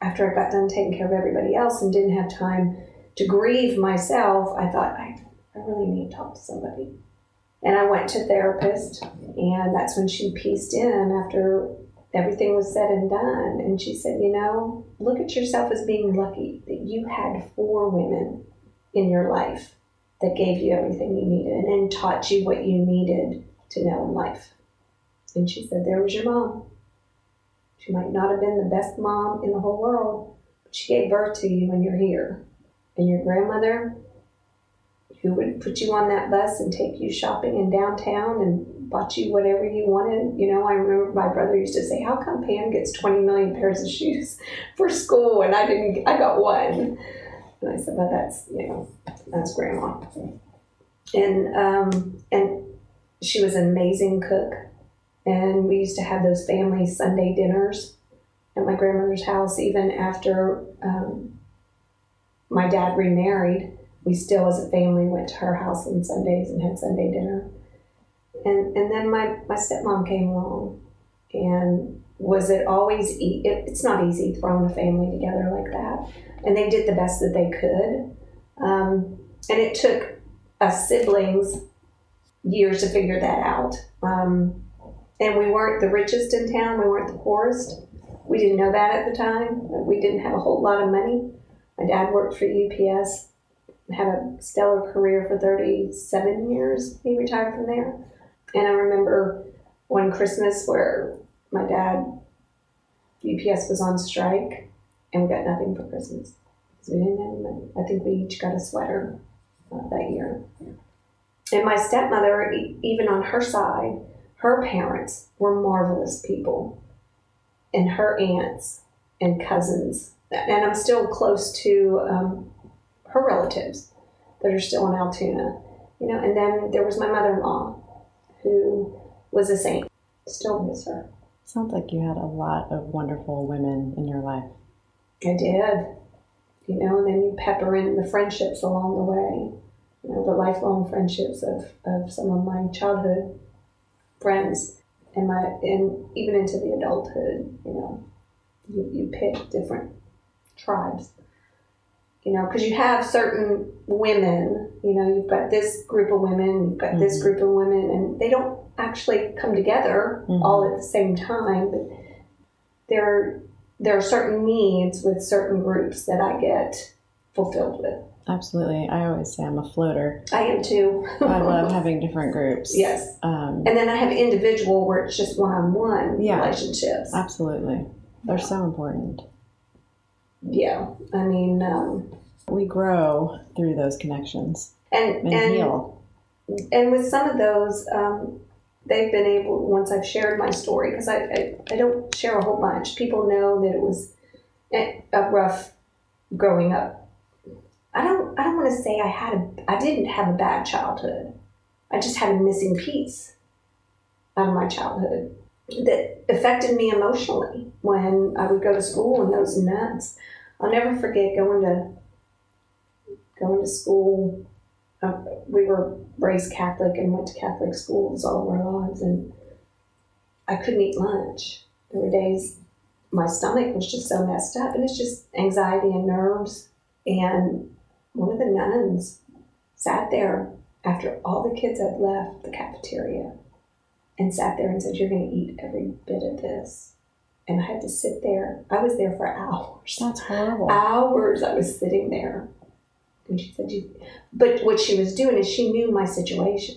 after I got done taking care of everybody else and didn't have time to grieve myself, I thought, I, I really need to talk to somebody. And I went to therapist, and that's when she pieced in after everything was said and done. And she said, You know, look at yourself as being lucky that you had four women in your life that gave you everything you needed and taught you what you needed to know in life. And she said, There was your mom. She might not have been the best mom in the whole world, but she gave birth to you and you're here. And your grandmother, who would put you on that bus and take you shopping in downtown and bought you whatever you wanted. You know, I remember my brother used to say, How come Pam gets 20 million pairs of shoes for school and I didn't, I got one? And I said, Well, that's, you know, that's grandma. And, um, and she was an amazing cook. And we used to have those family Sunday dinners at my grandmother's house, even after um, my dad remarried. we still, as a family, went to her house on Sundays and had Sunday dinner. And and then my my stepmom came along, and was it always? E- it, it's not easy throwing a family together like that. And they did the best that they could. Um, and it took us siblings years to figure that out. Um, and we weren't the richest in town. We weren't the poorest. We didn't know that at the time. We didn't have a whole lot of money. My dad worked for UPS, had a stellar career for 37 years. He retired from there. And I remember one Christmas where my dad, UPS was on strike, and we got nothing for Christmas because we didn't have money. I think we each got a sweater uh, that year. And my stepmother, e- even on her side, her parents were marvelous people, and her aunts and cousins. And I'm still close to um, her relatives that are still in Altoona, you know. And then there was my mother-in-law, who was a saint. Still miss her. Sounds like you had a lot of wonderful women in your life. I did, you know. And then you pepper in the friendships along the way, you know, the lifelong friendships of, of some of my childhood friends, and my and even into the adulthood, you know. You, you pick different tribes you know, because you have certain women, you know, you've got this group of women, you've got this Mhm. group of women, and they don't actually come together Mhm. all at the same time. But there, are, there are certain needs with certain groups that I get fulfilled with. Absolutely. I always say I'm a floater. I am too. I love having different groups. Yes, Um, and then I have individual where it's just one-on-one relationships. absolutely. They're so important. Yeah, I mean, um, We grow through those connections and and, and heal. and with some of those, um, they've been able once I've shared my story because I, I I don't share a whole bunch. People know that it was a rough growing up. I don't I don't want to say I had a I didn't have a bad childhood. I just had a missing piece out of my childhood that affected me emotionally when I would go to school and those nuns. I'll never forget going to going to school uh, we were raised Catholic and went to Catholic schools all of our lives, and I couldn't eat lunch. There were days my stomach was just so messed up, and it's just anxiety and nerves. And one of the nuns sat there after all the kids had left the cafeteria and sat there and said, You're going to eat every bit of this. And I had to sit there. I was there for hours That's horrible. hours I was sitting there. And she said, you, but what she was doing is she knew my situation.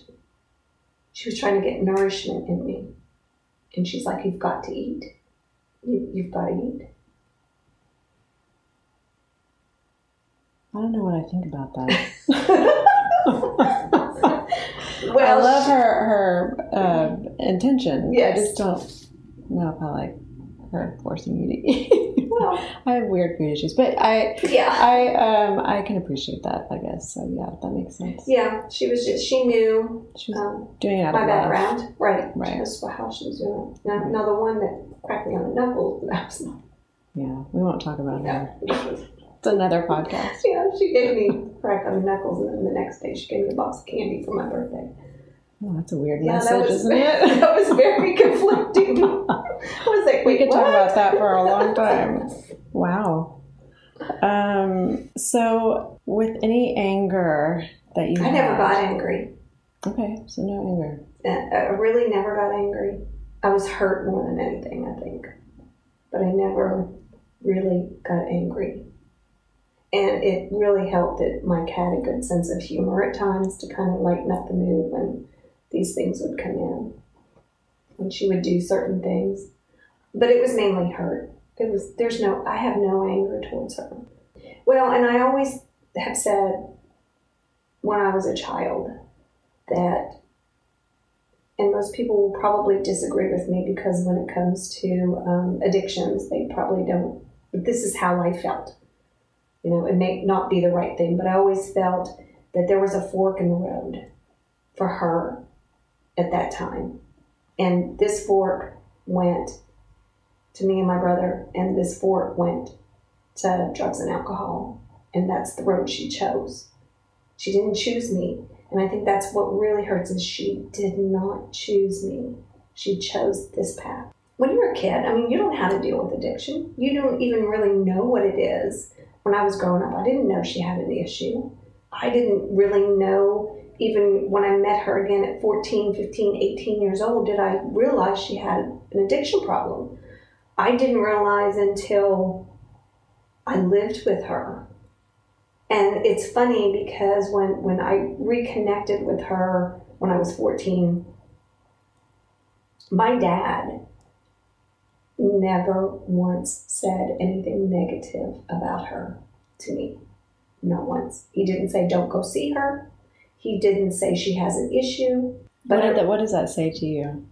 She was trying to get nourishment in me. And she's like, You've got to eat. You, you've got to eat. I don't know what I think about that. well, I love her her uh, intention. Yes. I just don't know if I like her forcing you to eat. Well, I have weird food issues, but I yeah. I um I can appreciate that. I guess so. Yeah, that makes sense. Yeah, she was just, she knew She was um, doing it out my of love. background. Right. Right. That's how she was doing it. Now, now, the one that cracked me on the knuckles, that was not. Yeah, we won't talk about. Yeah. It's another podcast. Yeah, she gave me crack on the knuckles, and then the next day she gave me a box of candy for my birthday. Oh, that's a weird Yeah, message, that was isn't it? that was very conflicting. I was like, we could what? talk about that for a long time. Wow. Um. So, with any anger that you, I never got angry. Okay, so no anger. Uh, I really never got angry. I was hurt more than anything, I think, but I never really got angry. And it really helped that Mike had a good sense of humor at times to kind of lighten up the mood when these things would come in. When she would do certain things. But it was mainly hurt. It was there's no I have no anger towards her. Well, and I always have said when I was a child that and most people will probably disagree with me because when it comes to um, addictions, they probably don't. But this is how I felt. You know, it may not be the right thing, but I always felt that there was a fork in the road for her at that time. And this fork went to me and my brother, and this fork went to drugs and alcohol. And that's the road she chose. She didn't choose me. And I think that's what really hurts is she did not choose me. She chose this path. When you're a kid, I mean, you don't know how to deal with addiction. You don't even really know what it is. When I was growing up, I didn't know she had an issue. I didn't really know, even when I met her again at 14, 15, 18 years old, did I realize she had an addiction problem. I didn't realize until I lived with her and it's funny because when, when I reconnected with her when I was 14, my dad never once said anything negative about her to me. Not once. He didn't say, don't go see her. He didn't say she has an issue. But what, that, what does that say to you?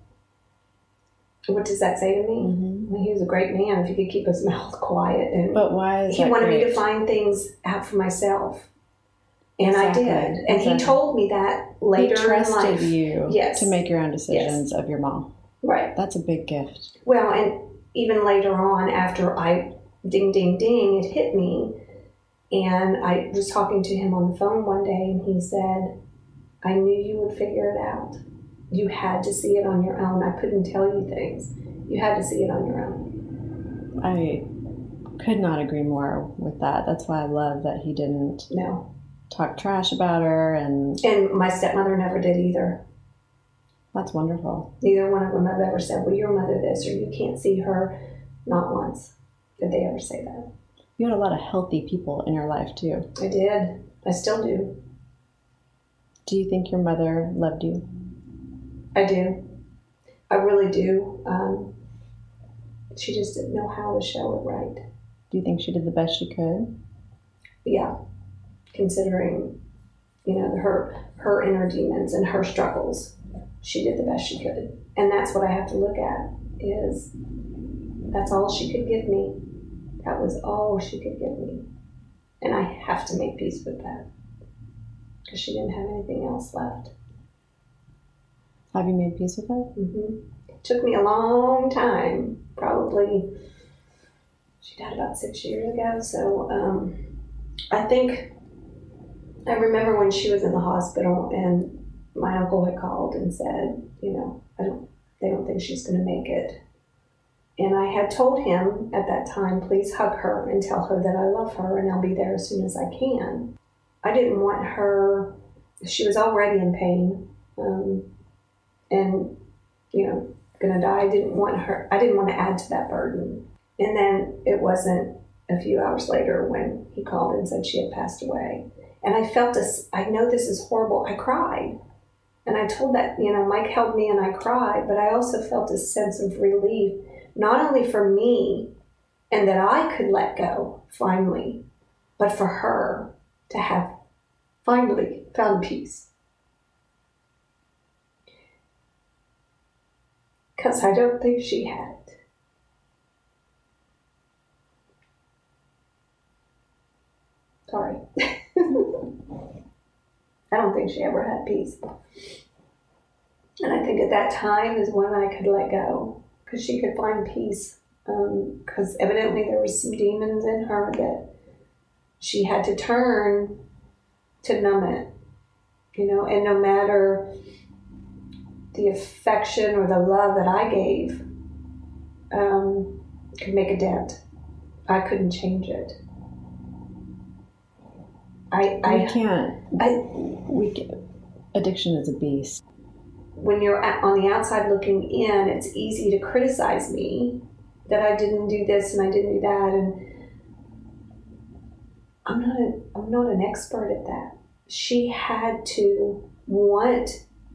What does that say to me? Mm-hmm. Well, he was a great man if he could keep his mouth quiet. And but why? he wanted great? me to find things out for myself, and exactly. I did. And exactly. he told me that later he trusted in life. you yes. to make your own decisions yes. of your mom. Right. That's a big gift. Well, and even later on, after I ding ding ding, it hit me, and I was talking to him on the phone one day, and he said, "I knew you would figure it out." you had to see it on your own. I couldn't tell you things. You had to see it on your own. I could not agree more with that. That's why I love that he didn't no talk trash about her and and my stepmother never did either. That's wonderful. Neither one of them have ever said, "Well, your mother this," or "You can't see her." Not once did they ever say that. You had a lot of healthy people in your life too. I did. I still do. Do you think your mother loved you? I do. I really do. Um, she just didn't know how to show it right. Do you think she did the best she could? Yeah, considering you know her her inner demons and her struggles, she did the best she could, and that's what I have to look at. Is that's all she could give me. That was all she could give me, and I have to make peace with that because she didn't have anything else left. Have you made peace with her? Mm-hmm. It took me a long time, probably. She died about six years ago, so um, I think I remember when she was in the hospital and my uncle had called and said, you know, I don't, they don't think she's going to make it. And I had told him at that time, please hug her and tell her that I love her and I'll be there as soon as I can. I didn't want her, she was already in pain. Um, and you know gonna die i didn't want her i didn't want to add to that burden and then it wasn't a few hours later when he called and said she had passed away and i felt this i know this is horrible i cried and i told that you know mike held me and i cried but i also felt a sense of relief not only for me and that i could let go finally but for her to have finally found peace because I don't think she had. Sorry. I don't think she ever had peace. And I think at that time is when I could let go because she could find peace. Because um, evidently there was some demons in her that she had to turn to numb it. You know, and no matter the affection or the love that I gave um, could make a dent. I couldn't change it. I, I can't. I, we can, addiction is a beast. When you're on the outside looking in, it's easy to criticize me that I didn't do this and I didn't do that, and I'm not a, I'm not an expert at that. She had to want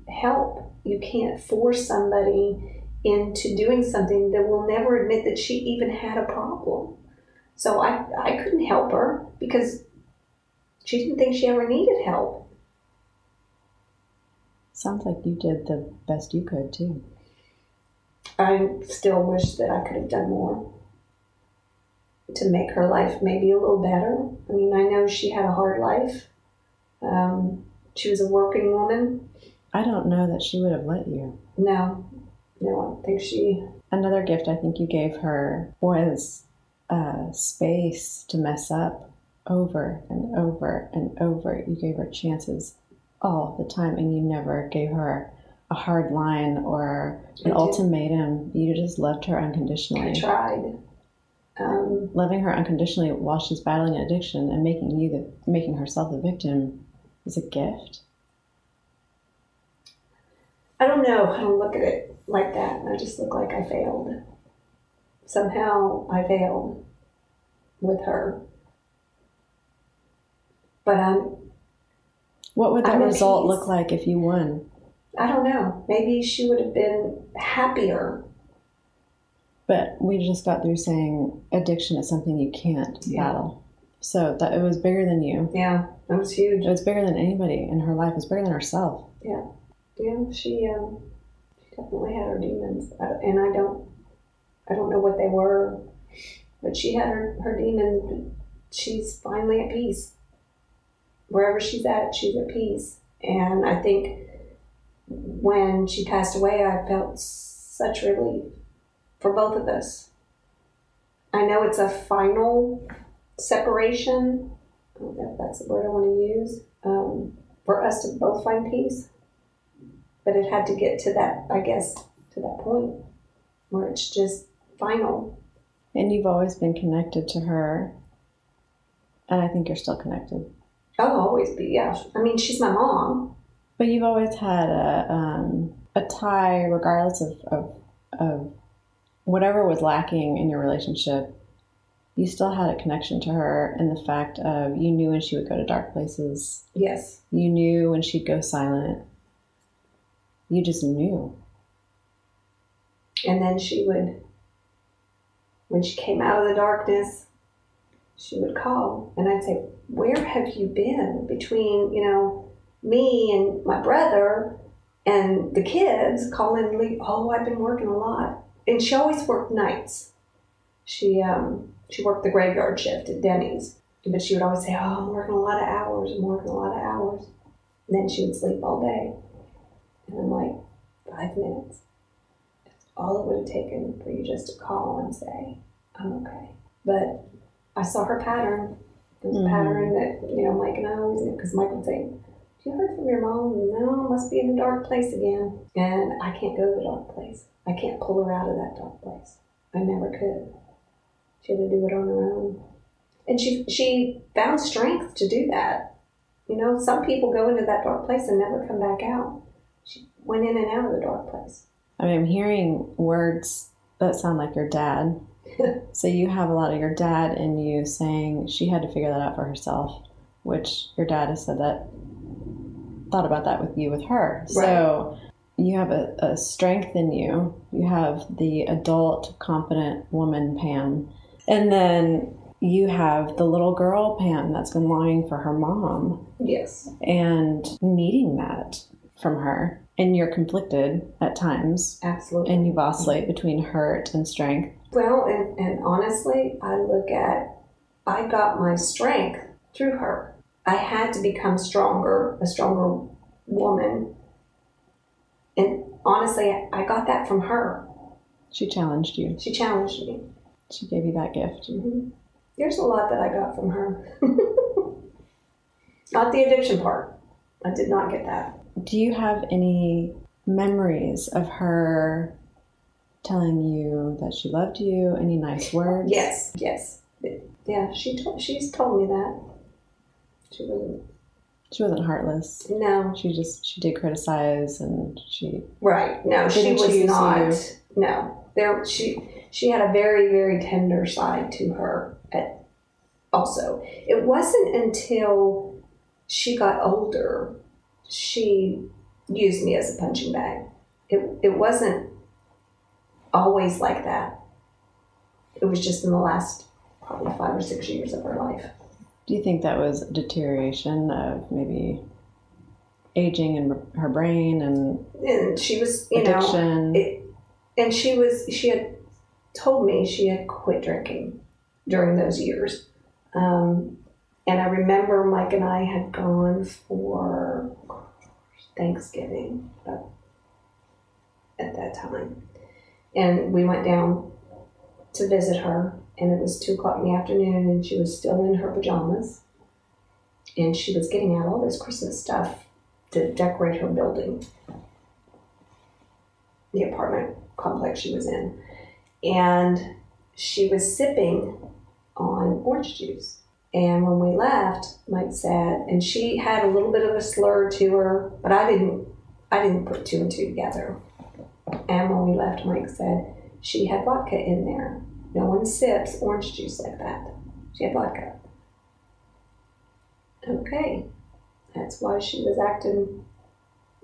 help you can't force somebody into doing something that will never admit that she even had a problem. So I, I couldn't help her because she didn't think she ever needed help. Sounds like you did the best you could too. I still wish that I could have done more to make her life maybe a little better. I mean, I know she had a hard life. Um, she was a working woman. I don't know that she would have let you. No, no, I don't think she. Another gift I think you gave her was uh, space to mess up over and over and over. You gave her chances all the time, and you never gave her a hard line or an ultimatum. You just loved her unconditionally. I tried. Um, Loving her unconditionally while she's battling an addiction and making you the making herself the victim is a gift. I don't know. I don't look at it like that. I just look like I failed. Somehow I failed with her. But I'm, What would that I'm result look like if you won? I don't know. Maybe she would have been happier. But we just got through saying addiction is something you can't Yeah. battle. So that it was bigger than you. Yeah, that was huge. It was bigger than anybody in her life. It was bigger than herself. Yeah, she um, she definitely had her demons, I, and I don't, I don't know what they were, but she had her her demons. She's finally at peace. Wherever she's at, she's at peace, and I think when she passed away, I felt such relief for both of us. I know it's a final separation. I don't know if that's the word I want to use. Um, for us to both find peace. But it had to get to that, I guess, to that point where it's just final. And you've always been connected to her. And I think you're still connected. I'll always be, yeah. I mean, she's my mom. But you've always had a, um, a tie, regardless of, of, of whatever was lacking in your relationship. You still had a connection to her, and the fact of you knew when she would go to dark places, Yes. you knew when she'd go silent. You just knew. And then she would, when she came out of the darkness, she would call. And I'd say, Where have you been between, you know, me and my brother and the kids calling leave? Oh, I've been working a lot. And she always worked nights. She, um, she worked the graveyard shift at Denny's. But she would always say, Oh, I'm working a lot of hours. I'm working a lot of hours. And then she would sleep all day. And I'm like, Five minutes That's all it would have taken for you just to call and say, I'm okay. But I saw her pattern. It was a pattern that, you know, Mike and I always knew, because Mike would say, you heard from your mom? No, must be in a dark place again. And I can't go to the dark place. I can't pull her out of that dark place. I never could. She had to do it on her own. And she, she found strength to do that. You know, some people go into that dark place and never come back out. She went in and out of the dark place. I mean, I'm hearing words that sound like your dad. so you have a lot of your dad in you saying she had to figure that out for herself, which your dad has said that, thought about that with you, with her. So you have a, a strength in you. You have the adult, confident woman, Pam. And then you have the little girl, Pam, that's been longing for her mom Yes. and needing that from her. And you're conflicted at times Absolutely. and you vacillate between hurt and strength. Well, and, and honestly, I look at, I got my strength through her. I had to become stronger, a stronger woman. And honestly, I, got that from her. She challenged you. She challenged me. She gave you that gift. hmm There's a lot that I got from her. not the addiction part. I did not get that. Do you have any memories of her telling you that she loved you? Any nice words? Yes, yes. Yeah, she told, she's told me that. She wasn't, She wasn't heartless. no, She just she did criticize and she Right. No, she was not. you. No, there she she had a very very tender side to her. At also, it wasn't until she got older she used me as a punching bag. It it wasn't always like that. It was just in the last probably five or six years of her life. do you think that was a deterioration of maybe aging in her brain and And she was, you know, addiction? it, and she was she had told me she had quit drinking during those years um, and i remember mike and i had gone for thanksgiving at that time and we went down to visit her, and it was two o'clock in the afternoon, and she was still in her pajamas, and she was getting out all this Christmas stuff to decorate her building, the apartment complex she was in, and she was sipping on orange juice. And when we left, Mike said, and she had a little bit of a slur to her, but I didn't, I didn't put two and two together. And when we left, Mike said she had vodka in there. No one sips orange juice like that. She had vodka. Okay, that's why she was acting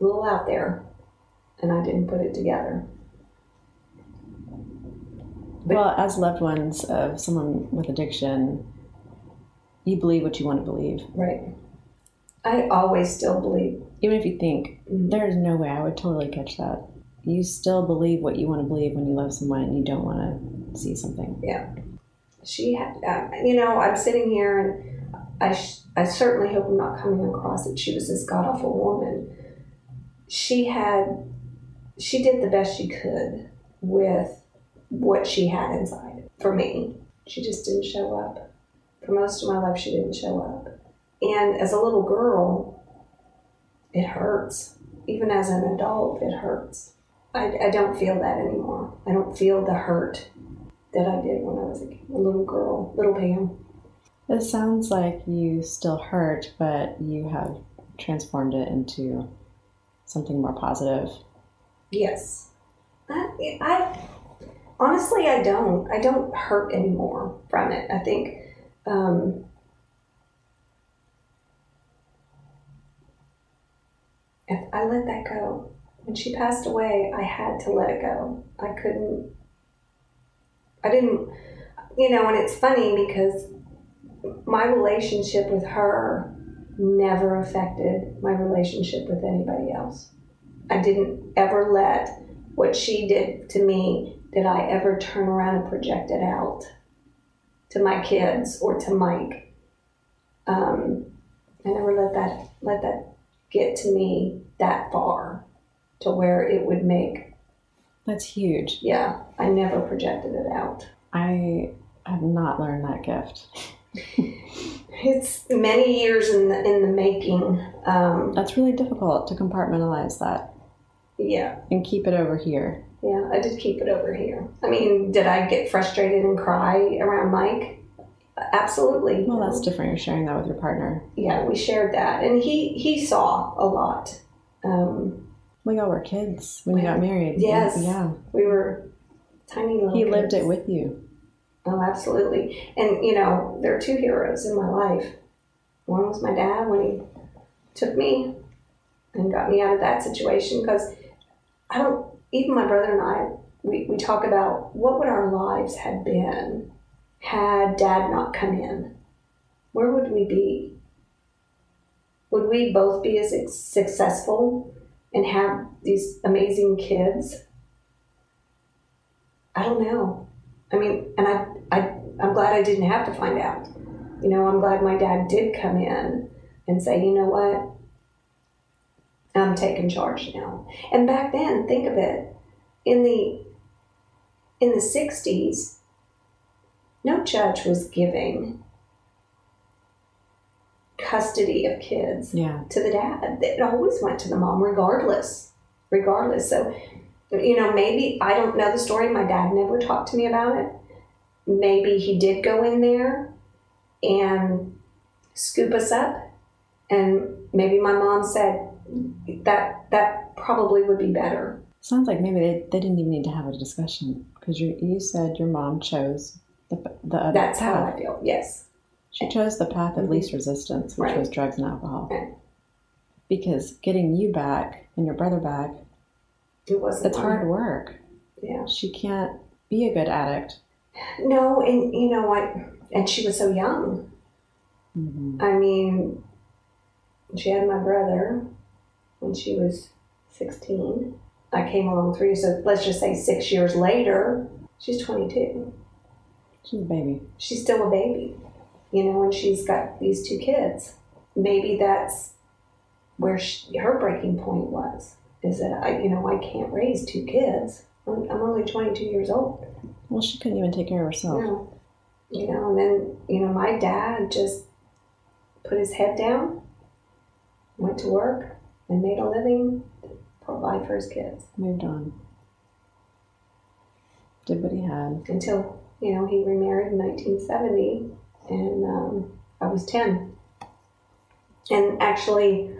a little out there, and I didn't put it together. But- well, as loved ones of someone with addiction, you believe what you want to believe. Right. I always still believe. Even if you think, Mhm. there is no way I would totally catch that. You still believe what you want to believe when you love someone and you don't want to see something. Yeah. She had, uh, you know, I'm sitting here and I, sh- I certainly hope I'm not coming across that she was this god awful woman. She had, she did the best she could with what she had inside. For me, she just didn't show up. For most of my life, she didn't show up. And as a little girl, it hurts. Even as an adult, it hurts. I, I don't feel that anymore. I don't feel the hurt that I did when I was a, a little girl, little Pam. It sounds like you still hurt, but you have transformed it into something more positive. Yes. I, I honestly, I don't. I don't hurt anymore from it. I think um, if I let that go. When she passed away, I had to let it go. I couldn't. I didn't. You know, and it's funny because my relationship with her never affected my relationship with anybody else. I didn't ever let what she did to me did I ever turn around and project it out to my kids or to Mike. Um, I never let that let that get to me that far to where it would make That's huge. yeah, I never projected it out. I have not learned that gift. It's many years in the in the making. Um, That's really difficult to compartmentalize that yeah, and keep it over here. yeah, I did keep it over here. I mean, did I get frustrated and cry around Mike? Absolutely. Well, that's different. You're sharing that with your partner. yeah, we shared that, and he he saw a lot. Um, We all were kids when you got married. Yes. Yeah. we were tiny little. He lived it with you. Oh, absolutely. And you know, there are two heroes in my life. One was my dad when he took me and got me out of that situation because I don't. Even my brother and I, we, we talk about what would our lives have been had Dad not come in. Where would we be? Would we both be as successful and have these amazing kids? I don't know. I mean, and I, I, I'm glad I didn't have to find out. You know, I'm glad my dad did come in and say, you know what, I'm taking charge now. And back then, think of it, in the in the '60s, no judge was giving custody of kids Yeah. to the dad. It always went to the mom, regardless. Regardless. So, you know, maybe I don't know the story. My dad never talked to me about it. Maybe he did go in there and scoop us up, and maybe my mom said that that probably would be better. Sounds like maybe they, they didn't even need to have a discussion because you, you said your mom chose the, the other That's how. I feel. Yes. She chose the path of least resistance, which Right. was drugs and alcohol. Right. Because getting you back and your brother back, It wasn't. it's fun. hard work. Yeah. She can't be a good addict. No, and you know what? And she was so young. Mm-hmm. I mean, she had my brother when she was 16. I came along three, so let's just say six years later, she's 22. She's a baby. She's still a baby, you know, and she's got these two kids. Maybe that's where she, her breaking point was, is that I, you know, I can't raise two kids. I'm, I'm only 22 years old. Well, she couldn't even take care of herself. No. You know, and then, you know, my dad just put his head down, went to work, and made a living, provide for his kids. Moved on. Did what he had. Until, you know, he remarried in 1970, and um, I was 10. And actually,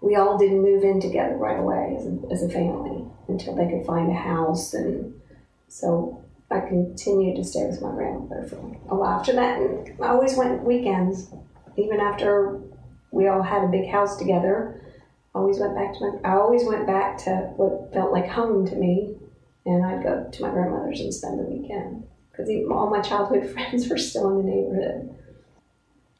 we all didn't move in together right away as a, as a family until they could find a house. And so I continued to stay with my grandmother for a while after that. And I always went weekends, even after we all had a big house together. I always went back to my. I always went back to what felt like home to me, and I'd go to my grandmother's and spend the weekend because all my childhood friends were still in the neighborhood.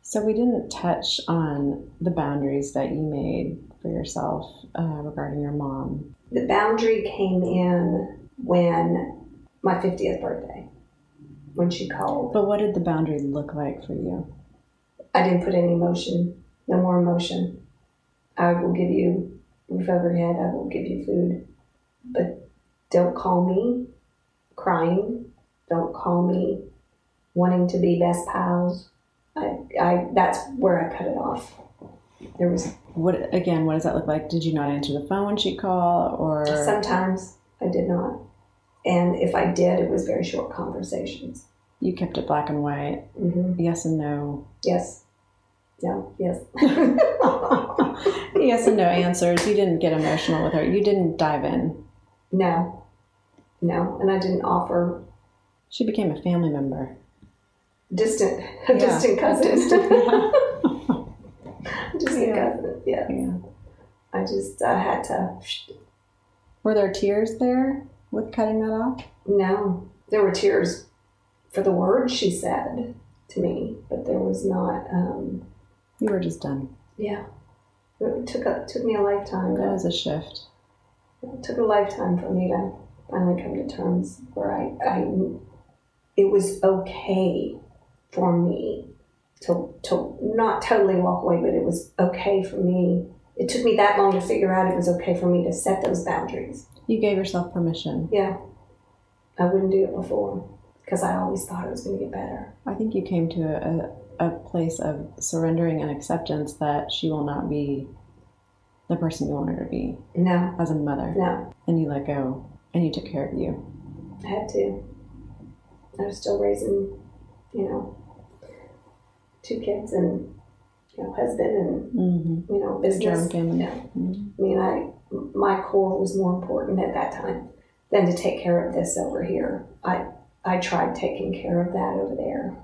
So we didn't touch on the boundaries that you made for yourself uh, regarding your mom. The boundary came in when my 50th birthday, when she called. But what did the boundary look like for you? I didn't put any emotion, no more emotion. I will give you roof over your head, I will give you food, but don't call me crying. Don't call me wanting to be best pals. I, I that's where I cut it off. There was What again? What does that look like? Did you not answer the phone when she called, or sometimes I did not, and if I did, it was very short conversations. you kept it black and white? hmm Yes and no. Yes, no, yes. yes and no answers. You didn't get emotional with her. You didn't dive in. no, no, and I didn't offer She became a family member. distant, a Yeah. distant cousin. distant Yeah. cousin. Yeah. Yeah. I just I had to. Were there tears there with cutting that off? No, there were tears for the words she said to me, but there was not. Um, You were just done. yeah, it took a took me a lifetime. That was a shift. it took a lifetime for me to finally come to terms where I, I it was okay for me to to not totally walk away, but it was okay for me. It took me that long to figure out it was okay for me to set those boundaries. You gave yourself permission. Yeah, I wouldn't do it before because I always thought it was going to get better. I think you came to a, a place of surrendering and acceptance that she will not be the person you want her to be No, as a mother. no, And you let go and you took care of you. I had to. I was still raising, you know, two kids and you know husband and Mm-hmm. you know business. family. Yeah. Mhm. I mean, I my core was more important at that time than to take care of this over here. I I tried taking care of that over there.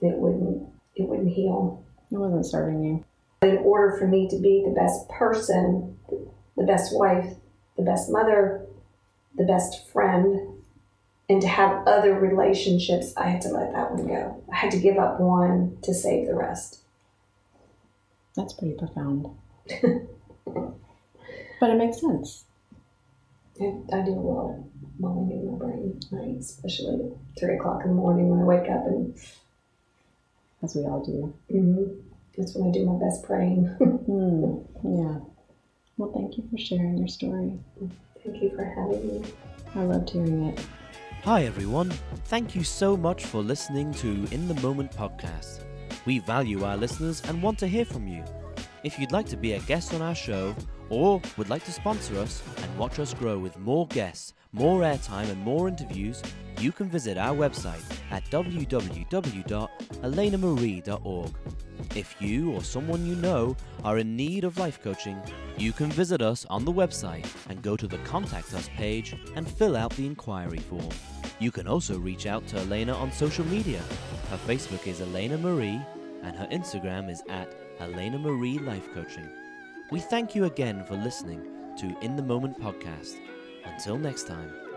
It wouldn't it wouldn't heal. It wasn't serving you. In order for me to be the best person, the best wife, the best mother, the best friend, and to have other relationships, I had to let that one go. I had to give up one to save the rest. That's pretty profound. but it makes sense. I, I do a lot of mulling in my brain, right? especially at three o'clock in the morning when I wake up, and As we all do. mhm, that's when I do my best praying. Hmm. Yeah. Well, thank you for sharing your story. Thank you for having me. I loved hearing it. Hi everyone, thank you so much for listening to In the Moment podcast. We value our listeners and want to hear from you. If you'd like to be a guest on our show or would like to sponsor us and watch us grow with more guests, more airtime, and more interviews, you can visit our website at www.elenamarie.org. If you or someone you know are in need of life coaching, you can visit us on the website and go to the Contact Us page and fill out the inquiry form. You can also reach out to Elena on social media. Her Facebook is Elena Marie and her Instagram is at Elena Marie Life Coaching. We thank you again for listening to In the Moment podcast. Until next time.